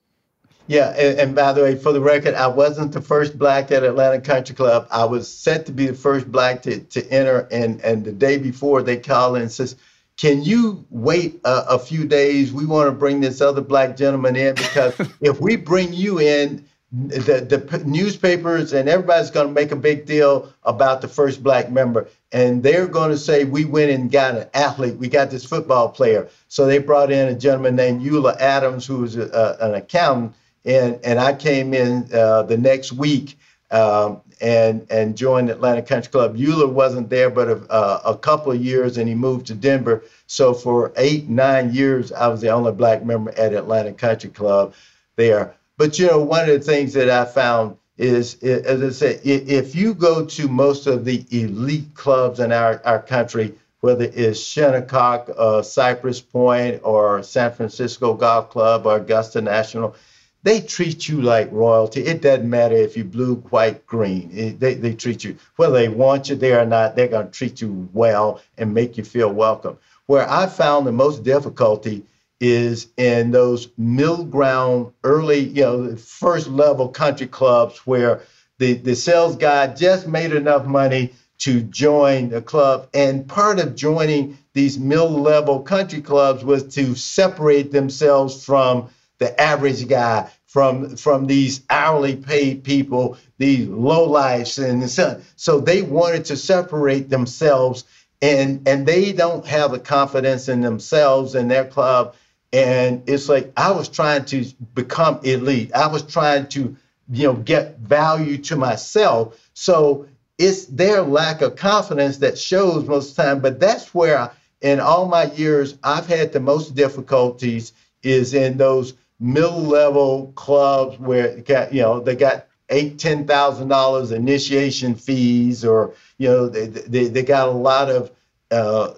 Yeah, and, and, by the way, for the record, I wasn't the first black at Atlanta Country Club. I was set to be the first black to, to enter, and and the day before they called and says, "Can you wait a, a few days? We want to bring this other black gentleman in because if we bring you in, the, the newspapers and everybody's going to make a big deal about the first black member. And they're going to say we went and got an athlete. We got this football player. So they brought in a gentleman named eula adams who was a, an accountant. And, and i came in uh, the next week um, and and joined atlanta country club. Eula wasn't there but a, a couple of years and he moved to denver. So for eight nine years i was the only black member at atlanta country club. There but you know, one of the things that I found is, as I said, if you go to most of the elite clubs in our, our country, whether it's Shinnecock, uh, Cypress Point, or San Francisco Golf Club or Augusta National, they treat you like royalty. It doesn't matter if you blue, white, green. It, they, they treat you, whether they want you there or not, they're going to treat you well and make you feel welcome. Where I found the most difficulty is in those middle ground, early, you know, first level country clubs where the, the sales guy just made enough money to join the club. And part of joining these middle level country clubs was to separate themselves from the average guy, from from these hourly paid people, these low lives and so, so they wanted to separate themselves and and they don't have the confidence in themselves and their club and it's like I was trying to become elite. I was trying to, you know, get value to myself. So it's their lack of confidence that shows most of the time. But that's where, in all my years, I've had the most difficulties is in those middle level clubs where you know they got eight ten thousand dollars initiation fees, or you know they, they they got a lot of uh,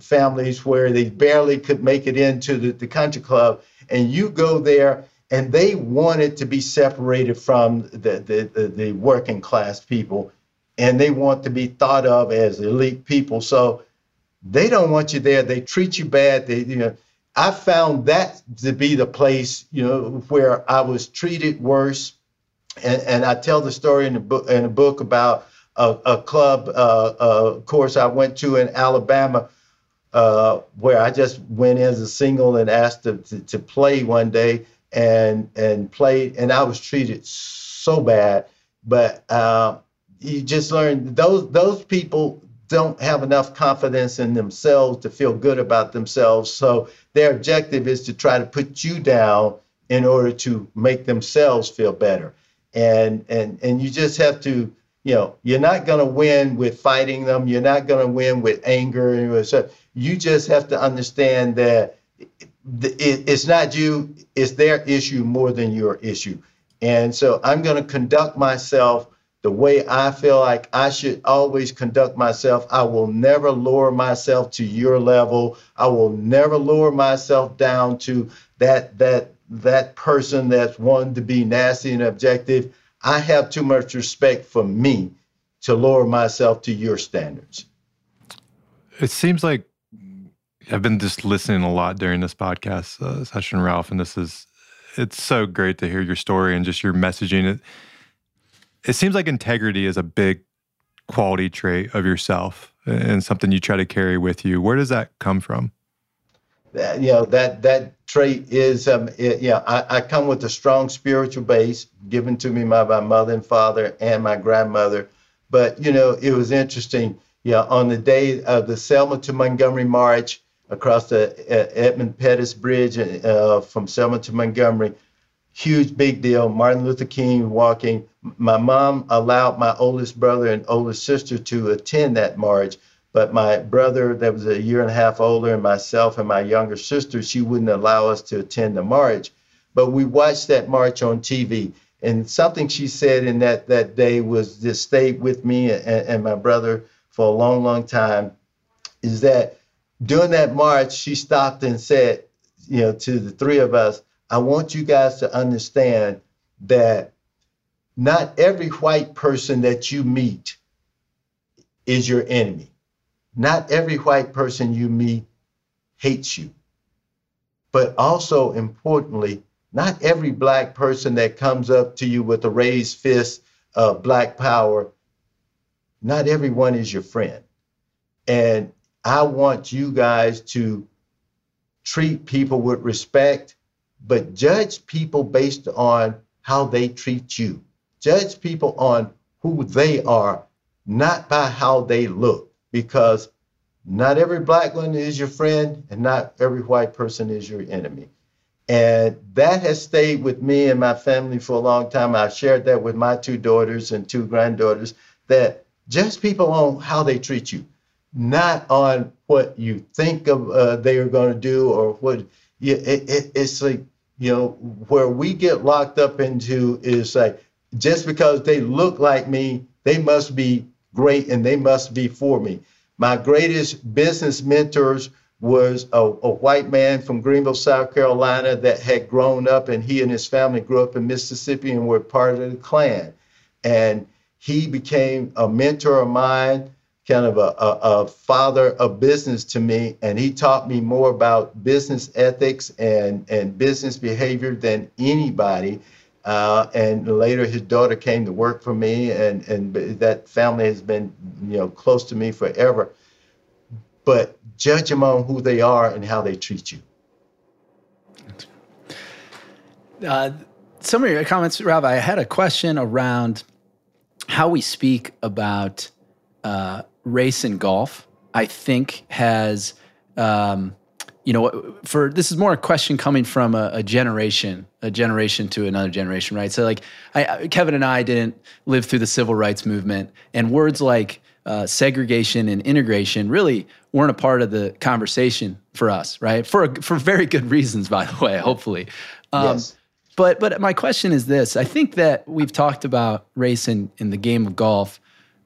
families where they barely could make it into the, the country club, and you go there and they wanted to be separated from the, the, the, the, working class people and they want to be thought of as elite people. So they don't want you there. They treat you bad. They you know i found that to be the place you know where i was treated worse. And, and i tell the story in the book in the book about a, a club uh, uh, course I went to in Alabama uh, where I just went in as a single and asked to, to, to, play one day and and played and I was treated so bad. But uh, you just learn those those people don't have enough confidence in themselves to feel good about themselves. So their objective is to try to put you down in order to make themselves feel better. And and and you just have to you know, you're not going to win with fighting them. You're not going to win with anger. And so you just have to understand that it's not you, it's their issue more than your issue. And so I'm going to conduct myself the way I feel like I should always conduct myself. I will never lower myself to your level. I will never lower myself down to that that that person that's wanting to be nasty and objective. I have too much respect for me to lower myself to your standards. It seems like I've been just listening a lot during this podcast uh, session, Ralph, and this is it's so great to hear your story and just your messaging. It it seems like integrity is a big quality trait of yourself and something you try to carry with you. Where does that come from? That, you know that that trait is um, it, yeah I, I come with a strong spiritual base given to me by my mother and father and my grandmother. But you know it was interesting yeah on the day of the selma to montgomery march across the uh, edmund pettus bridge uh, from selma to montgomery huge big deal martin luther king walking. My mom allowed my oldest brother and oldest sister to attend that march but my brother, that was a year and a half older, and myself and my younger sister, she wouldn't allow us to attend the march. But we watched that march on TV. And something she said in that, that day was just stayed with me and, and my brother for a long, long time is that during that march, she stopped and said, you know, to the three of us, I want you guys to understand that not every white person that you meet is your enemy. Not every white person you meet hates you. But also importantly, not every black person that comes up to you with a raised fist of black power, not everyone is your friend. And I want you guys to treat people with respect, but judge people based on how they treat you. Judge people on who they are, not by how they look because not every black one is your friend and not every white person is your enemy. And that has stayed with me and my family for a long time. I've shared that with my two daughters and two granddaughters that just people on how they treat you, not on what you think of uh, they are going to do or what. Yeah, it, it, it's like you know where we get locked up into is like just because they look like me, they must be great and they must be for me. My greatest business mentors was a, a, white man from Greenville, South Carolina that had grown up and he and his family grew up in Mississippi and were part of the Klan. And he became a mentor of mine, kind of a, a, a father of business to me. And he taught me more about business ethics and, and business behavior than anybody. Uh, and later his daughter came to work for me and, and that family has been, you know, close to me forever. But judge them on who they are and how they treat you. Uh, some of your comments, Rob, I had a question around how we speak about uh, race in golf. I think has, um, you know, for this is more a question coming from a, a, generation, a generation to another generation, right? So, like, I, Kevin and I didn't live through the civil rights movement, and words like uh, segregation and integration really weren't a part of the conversation for us, right? For for very good reasons, by the way. Hopefully, um, yes. But but my question is this: I think that we've talked about race in in the game of golf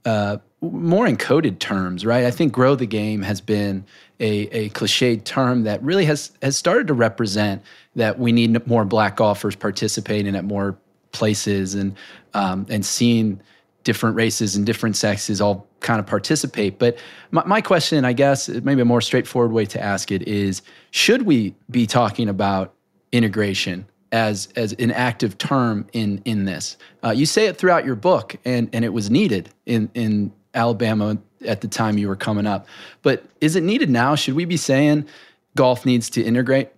uh, more encoded terms, right? I think "grow the game" has been a, a cliched term that really has has started to represent that we need more black golfers participating at more places and um, and seeing different races and different sexes all kind of participate. But my, my, question, I guess, maybe a more straightforward way to ask it is should we be talking about integration as, as an active term in, in this? Uh, you say it throughout your book, and, and it was needed in, in Alabama at the time you were coming up. But is it needed now? Should we be saying golf needs to integrate?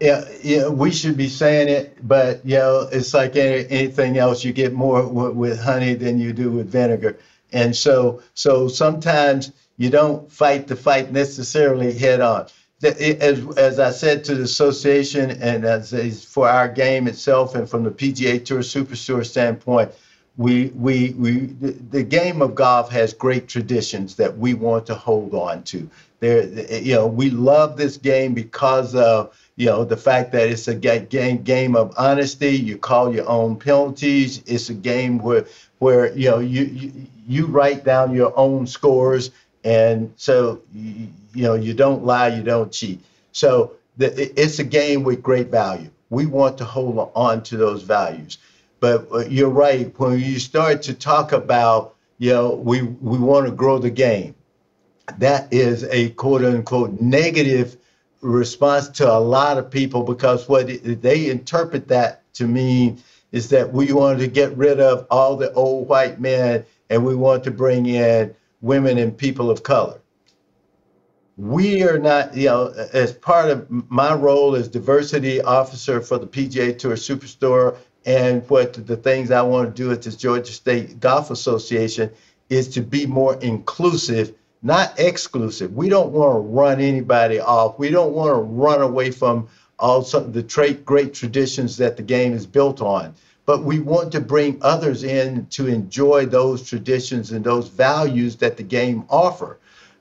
yeah, yeah, we should be saying it, but you know, it's like any, anything else. You get more w- with honey than you do with vinegar, and so so sometimes you don't fight the fight necessarily head on. As, as I said to the association, and as for our game itself, and from the PGA Tour Superstore standpoint, we we we the, the game of golf has great traditions that we want to hold on to. There, you know, we love this game because of you know the fact that it's a game game of honesty. You call your own penalties. It's a game where where you know you you, you write down your own scores. And so you, know you don't lie you don't cheat. So the, it's a game with great value. We want to hold on to those values but uh, you're right when you start to talk about you know we we want to grow the game that is a quote unquote negative response to a lot of people because what they interpret that to mean is that we want to get rid of all the old white men and we want to bring in women and people of color. We are not, you know, as part of my role as diversity officer for the PGA Tour Superstore and what the things I want to do at the Georgia State Golf Association is to be more inclusive not exclusive. We don't want to run anybody off. We don't want to run away from all some, the tra- great traditions that the game is built on. But we want to bring others in to enjoy those traditions and those values that the game offer.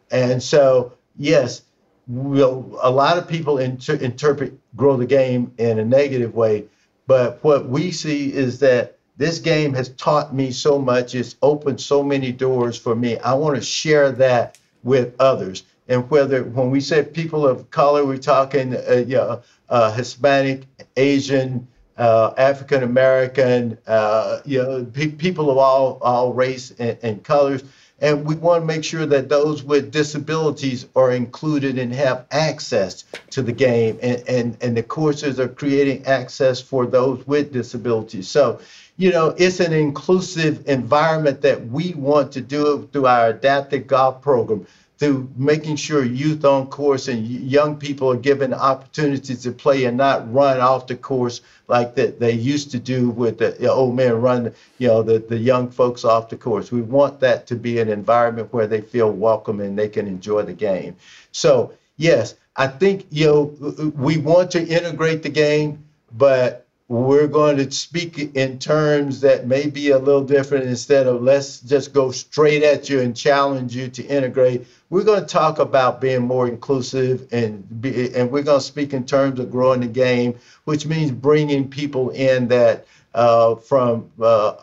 And so, yes, we'll, a lot of people inter- interpret grow the game in a negative way. But what we see is that this game has taught me so much. It's opened so many doors for me. I want to share that with others. And whether when we say people of color, we're talking uh, you know, uh, Hispanic, Asian, uh, African American, uh, you know, pe- people of all all race and, and colors. And we want to make sure that those with disabilities are included and have access to the game. And, and, and the courses are creating access for those with disabilities. So you know, it's an inclusive environment that we want to do through our adaptive golf program, through making sure youth on course and young people are given opportunities to play and not run off the course like that they used to do with the old man run, you know, the, the young folks off the course. We want that to be an environment where they feel welcome and they can enjoy the game. So, yes, I think, you know, we want to integrate the game, but we're going to speak in terms that may be a little different instead of let's just go straight at you and challenge you to integrate we're going to talk about being more inclusive and be, and we're going to speak in terms of growing the game which means bringing people in that uh, from uh,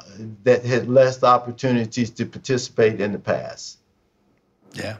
that had less opportunities to participate in the past. Yeah.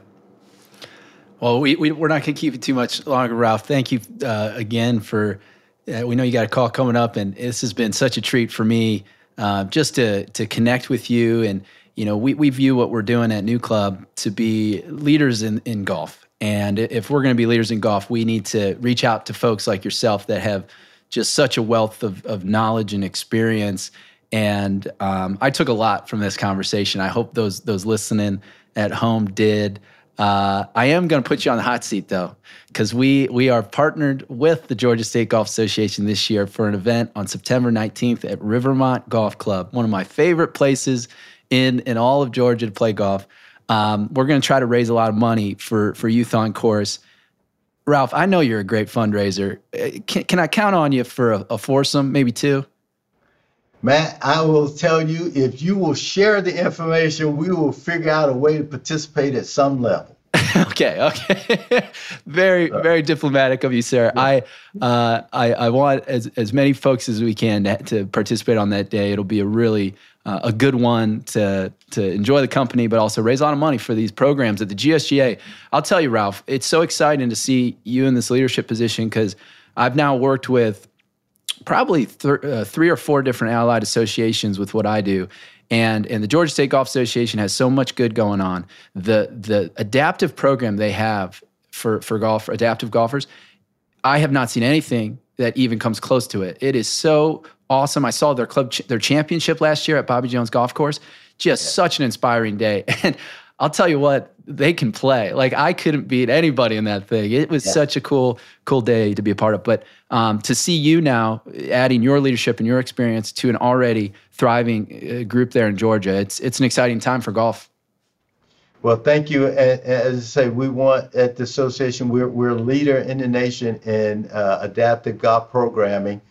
Well, we, we, are not going to keep it too much longer, Ralph. Thank you uh, again for. We know you got a call coming up, and this has been such a treat for me uh, just to to connect with you. And you know, we we view what we're doing at NewClub to be leaders in in golf. And if we're going to be leaders in golf, we need to reach out to folks like yourself that have just such a wealth of, of knowledge and experience. And um, I took a lot from this conversation. I hope those those listening at home did. Uh, I am going to put you on the hot seat though, because we we are partnered with the Georgia State Golf Association this year for an event on September 19th at Rivermont Golf Club, one of my favorite places in in all of Georgia to play golf. Um, we're going to try to raise a lot of money for for Youth on Course. Ralph, I know you're a great fundraiser. Uh, can, can I count on you for a, a foursome, maybe two? Matt, I will tell you if you will share the information, we will figure out a way to participate at some level. okay, okay. very, very diplomatic of you, sir. Yeah. I, uh, I, I want as as many folks as we can to, to participate on that day. It'll be a really uh, a good one to to enjoy the company, but also raise a lot of money for these programs at the GSGA. I'll tell you, Ralph, it's so exciting to see you in this leadership position because I've now worked with probably th- uh, three or four different allied associations with what I do. And, and the Georgia State Golf Association has so much good going on. The, the adaptive program they have for, for golf, adaptive golfers, I have not seen anything that even comes close to it. It is so awesome. I saw their club, ch- their championship last year at Bobby Jones Golf Course. Just yeah. such an inspiring day. And I'll tell you what, they can play. Like I couldn't beat anybody in that thing. It was yeah. such a cool, cool day to be a part of. But um, to see you now adding your leadership and your experience to an already thriving uh, group there in Georgia, it's it's an exciting time for golf. Well, thank you. As I say, we want at the association, we're we're a leader in the nation in uh, adaptive golf programming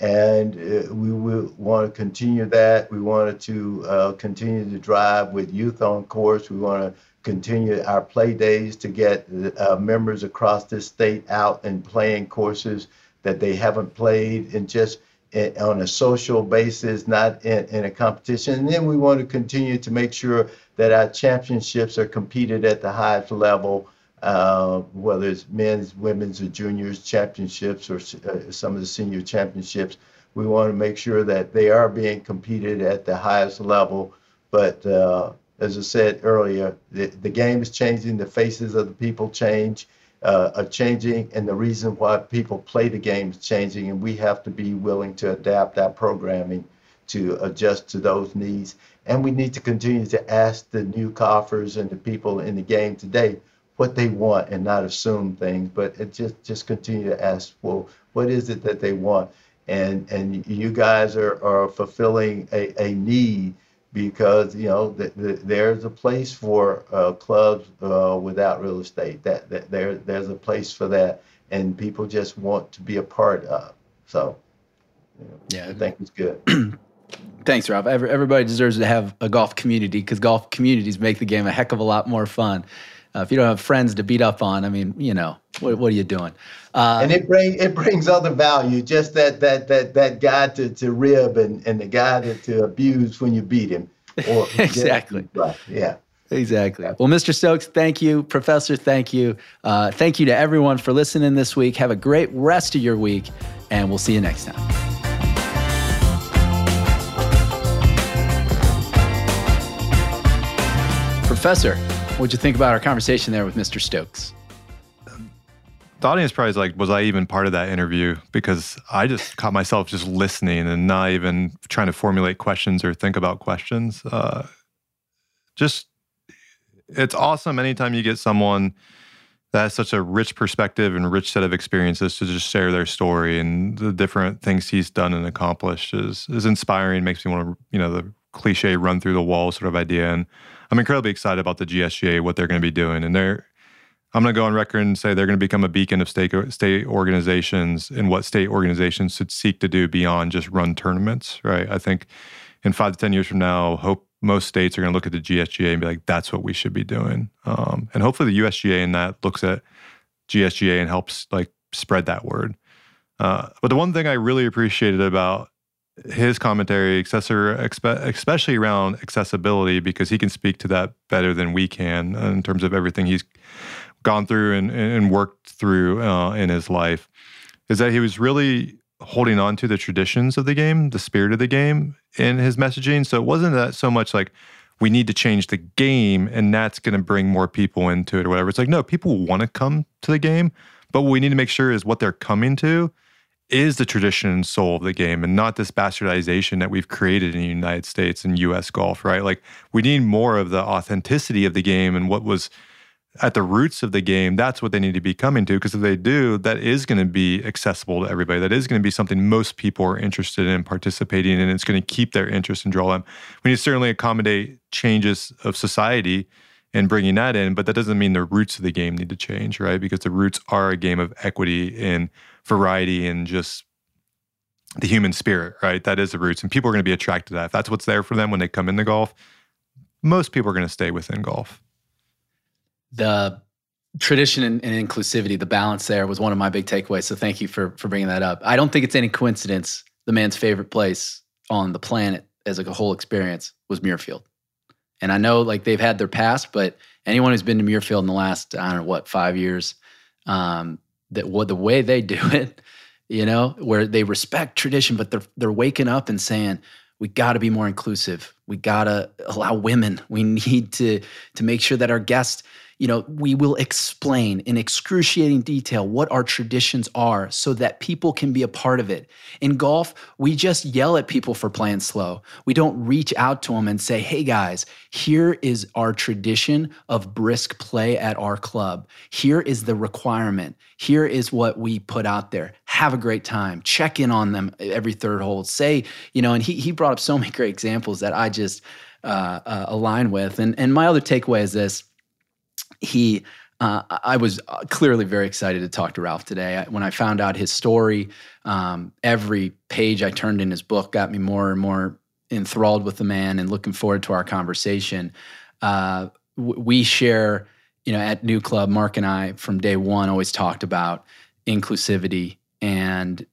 and uh, we will want to continue that. We wanted to uh, continue to drive with youth on course. We want to continue our play days to get uh, members across this state out and playing courses that they haven't played and just in, on a social basis, not in, in a competition. And then we want to continue to make sure that our championships are competed at the highest level uh, whether it's men's, women's, or juniors championships or uh, some of the senior championships. We want to make sure that they are being competed at the highest level. But uh, as I said earlier, the, the game is changing, the faces of the people change. Uh, are changing, and the reason why people play the game is changing, and we have to be willing to adapt our programming to adjust to those needs. And we need to continue to ask the new coffers and the people in the game today what they want and not assume things, but just just continue to ask, well, what is it that they want? And and you guys are, are fulfilling a, a need because you know th- th- there's a place for uh, clubs uh, without real estate. That, that there there's a place for that, and people just want to be a part of. So, you know, yeah, I think it's good. Thanks, Rob. Every, everybody deserves to have a golf community because golf communities make the game a heck of a lot more fun. Uh, if you don't have friends to beat up on, I mean, you know, what, what are you doing? Uh, and it brings it brings other value, just that that that that guy to, to rib and, and the guy to, to abuse when you beat him. Or exactly. Right. Yeah. Exactly. Well, Mr. Stokes, thank you. Professor, thank you. Uh, thank you to everyone for listening this week. Have a great rest of your week, and we'll see you next time. Professor, What'd you think about our conversation there with Mr. Stokes? The audience probably is like, was I even part of that interview? Because I just caught myself just listening and not even trying to formulate questions or think about questions. Uh, just, it's awesome anytime you get someone that has such a rich perspective and rich set of experiences to just share their story and the different things he's done and accomplished is is inspiring. Makes me want to, you know, the cliche run through the wall sort of idea. And I'm incredibly excited about the GSGA, what they're going to be doing. And they're, I'm going to go on record and say they're going to become a beacon of state, state organizations and what state organizations should seek to do beyond just run tournaments, right? I think in five to 10 years from now, hope most states are going to look at the GSGA and be like, that's what we should be doing. Um, and hopefully the USGA in that looks at GSGA and helps like spread that word. Uh, but the one thing I really appreciated about his commentary, especially around accessibility, because he can speak to that better than we can in terms of everything he's gone through and, and worked through uh, in his life, is that he was really holding on to the traditions of the game, the spirit of the game in his messaging. So it wasn't that so much like we need to change the game and that's going to bring more people into it or whatever. It's like, no, people want to come to the game, but what we need to make sure is what they're coming to is the tradition and soul of the game and not this bastardization that we've created in the United States and US golf, right? Like we need more of the authenticity of the game and what was at the roots of the game, that's what they need to be coming to. Because if they do, that is going to be accessible to everybody. That is going to be something most people are interested in participating in. And it's going to keep their interest and draw them. We need to certainly accommodate changes of society and bringing that in, but that doesn't mean the roots of the game need to change, right? Because the roots are a game of equity and variety and just the human spirit, right? That is the roots. And people are going to be attracted to that. If that's what's there for them when they come into golf, most people are going to stay within golf the tradition and, and, inclusivity, the balance there was one of my big takeaways. So thank you for for bringing that up. I don't think it's any coincidence the man's favorite place on the planet as like a whole experience was Muirfield. And I know like they've had their past, but anyone who's been to Muirfield in the last I don't know what five years, um, that what the way they do it, you know, where they respect tradition, but they're they're waking up and saying we got to be more inclusive. We got to allow women. We need to to make sure that our guests you know, we will explain in excruciating detail what our traditions are so that people can be a part of it. In golf, we just yell at people for playing slow. We don't reach out to them and say, hey guys, here is our tradition of brisk play at our club. Here is the requirement. Here is what we put out there. Have a great time. Check in on them every third hole. Say, you know, and he, he brought up so many great examples that I just uh, uh, align with. And, and my other takeaway is this he uh, I was uh, clearly very excited to talk to Ralph today. When I found out his story, um, every page I turned in his book got me more and more enthralled with the man and looking forward to our conversation. Uh, we share, you know, at NewClub, Mark and I from day one always talked about inclusivity and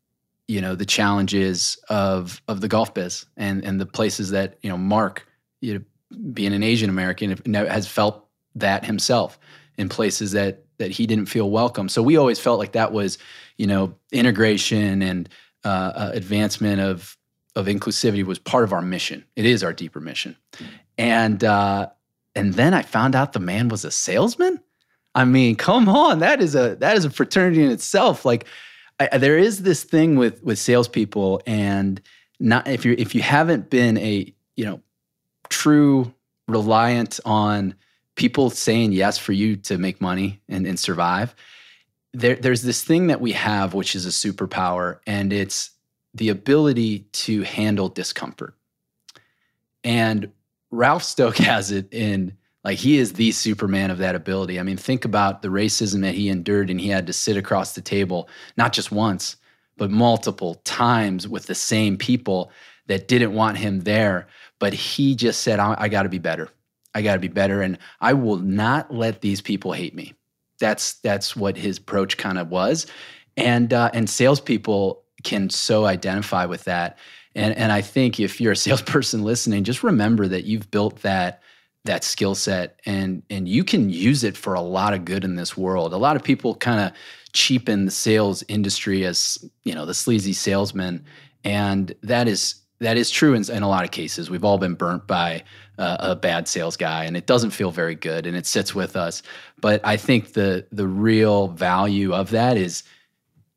you know the challenges of of the golf biz and and the places that you know Mark, you know, being an Asian American, has felt that himself in places that that he didn't feel welcome. So we always felt like that was, you know, integration and uh, uh, advancement of of inclusivity was part of our mission. It is our deeper mission. And uh, and then I found out the man was a salesman. I mean, come on, that is a that is a fraternity in itself. Like, I, there is this thing with with salespeople, and not if you if you haven't been a you know true reliant on people saying yes for you to make money and, and survive. There, there's this thing that we have, which is a superpower, and it's the ability to handle discomfort. And Ralph Stoke has it in like he is the superman of that ability. I mean, think about the racism that he endured and he had to sit across the table, not just once, but multiple times with the same people that didn't want him there. But he just said, I, I got to be better. I got to be better, and I will not let these people hate me. That's that's what his approach kind of was, and uh, and salespeople can so identify with that. And and I think if you're a salesperson listening, just remember that you've built that that skill set and and you can use it for a lot of good in this world. A lot of people kind of cheapen the sales industry as you know the sleazy salesman, and that is that is true in, in a lot of cases. We've all been burnt by uh, a bad sales guy, and it doesn't feel very good, and it sits with us. But I think the the real value of that is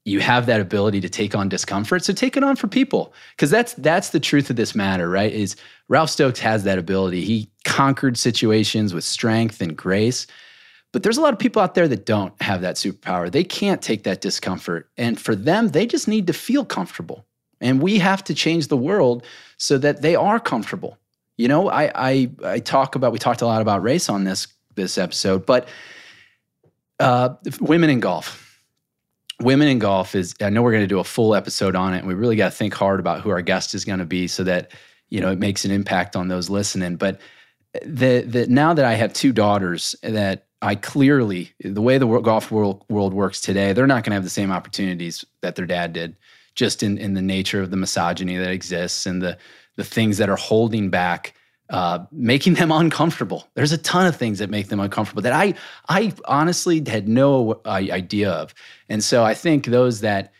you have that ability to take on discomfort. So take it on for people, because that's that's the truth of this matter, right? Is Ralph Stokes has that ability. He conquered situations with strength and grace. But there's a lot of people out there that don't have that superpower. They can't take that discomfort. And for them, they just need to feel comfortable. And we have to change the world so that they are comfortable. You know, I I, I talk about we talked a lot about race on this this episode, but uh, women in golf. Women in golf is I know we're going to do a full episode on it, and we really got to think hard about who our guest is going to be so that you know it makes an impact on those listening. But the the now that I have two daughters that I clearly the way the golf world world works today, they're not going to have the same opportunities that their dad did just in, in the nature of the misogyny that exists and the, the things that are holding back, uh, making them uncomfortable. There's a ton of things that make them uncomfortable that I, I honestly had no uh, idea of. And so I think those that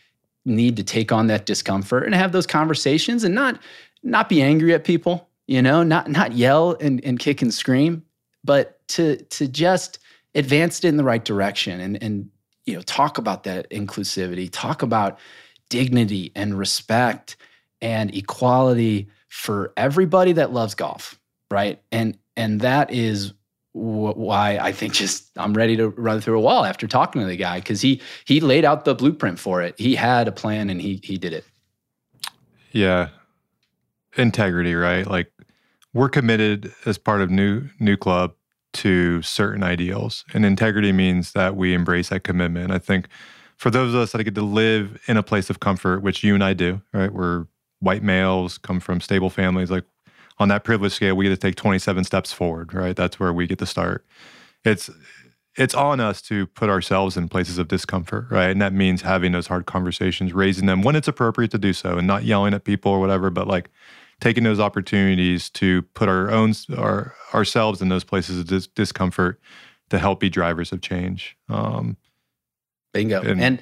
need to take on that discomfort and have those conversations and not, not be angry at people, you know, not, not yell and, and kick and scream, but to, to just advance it in the right direction and, and, you know, talk about that inclusivity, talk about dignity and respect and equality for everybody that loves golf, right? And and that is wh- why I think just I'm ready to run through a wall after talking to the guy because he he laid out the blueprint for it. He had a plan and he he did it. Yeah, integrity, right? Like we're committed as part of new NewClub to certain ideals, and integrity means that we embrace that commitment. I think for those of us that get to live in a place of comfort, which you and I do, right? We're white males, come from stable families. Like on that privilege scale, we get to take 27 steps forward, right? That's where we get to start. It's it's on us to put ourselves in places of discomfort, right? And that means having those hard conversations, raising them when it's appropriate to do so, and not yelling at people or whatever, but like taking those opportunities to put our own our ourselves in those places of dis- discomfort to help be drivers of change. Um, Bingo. And and,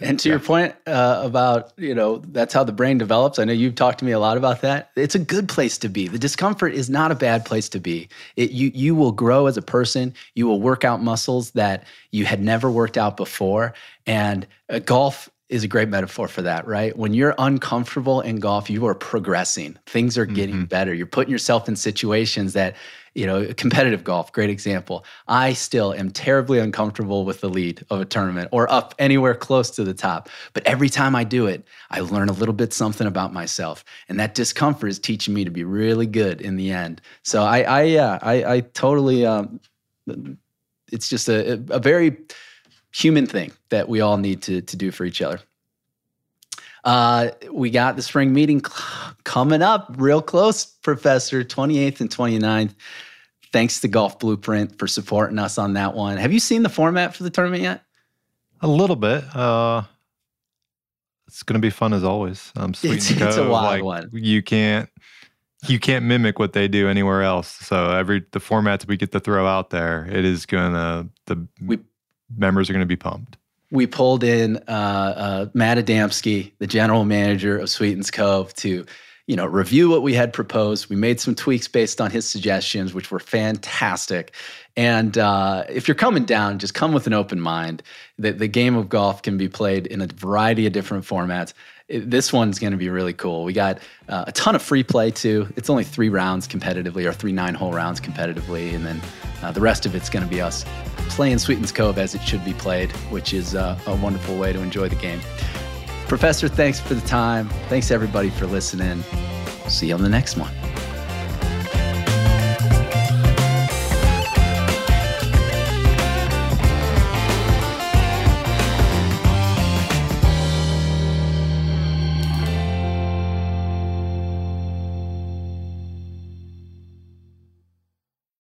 and to yeah. your point uh, about you know that's how the brain develops. I know you've talked to me a lot about that. It's a good place to be. The discomfort is not a bad place to be. It, you you will grow as a person. You will work out muscles that you had never worked out before. And uh, golf is a great metaphor for that, right? When you're uncomfortable in golf, you are progressing. Things are getting mm-hmm. better. You're putting yourself in situations that you know, competitive golf, great example. I still am terribly uncomfortable with the lead of a tournament or up anywhere close to the top. But every time I do it, I learn a little bit something about myself. And that discomfort is teaching me to be really good in the end. So I, I yeah, I, I totally, um, it's just a, a very human thing that we all need to, to do for each other. Uh, we got the spring meeting coming up real close, Professor, 28th and 29th thanks to Golf Blueprint for supporting us on that one. Have you seen the format for the tournament yet? A little bit. Uh, it's going to be fun as always. Um, it's, it's a wild like, one. You can't you can't mimic what they do anywhere else. So every the formats we get to throw out there, it is going to the we, members are going to be pumped. We pulled in uh, uh, Matt Adamski, the general manager of Sweetens Cove, to you know, review what we had proposed. We made some tweaks based on his suggestions, which were fantastic. And uh, if you're coming down, just come with an open mind. The, the game of golf can be played in a variety of different formats. This one's going to be really cool. We got uh, a ton of free play too. It's only three rounds competitively, or three nine-hole rounds competitively, and then uh, the rest of it's going to be us playing Sweetens Cove as it should be played, which is uh, a wonderful way to enjoy the game. Professor, thanks for the time. Thanks everybody for listening. See you on the next one.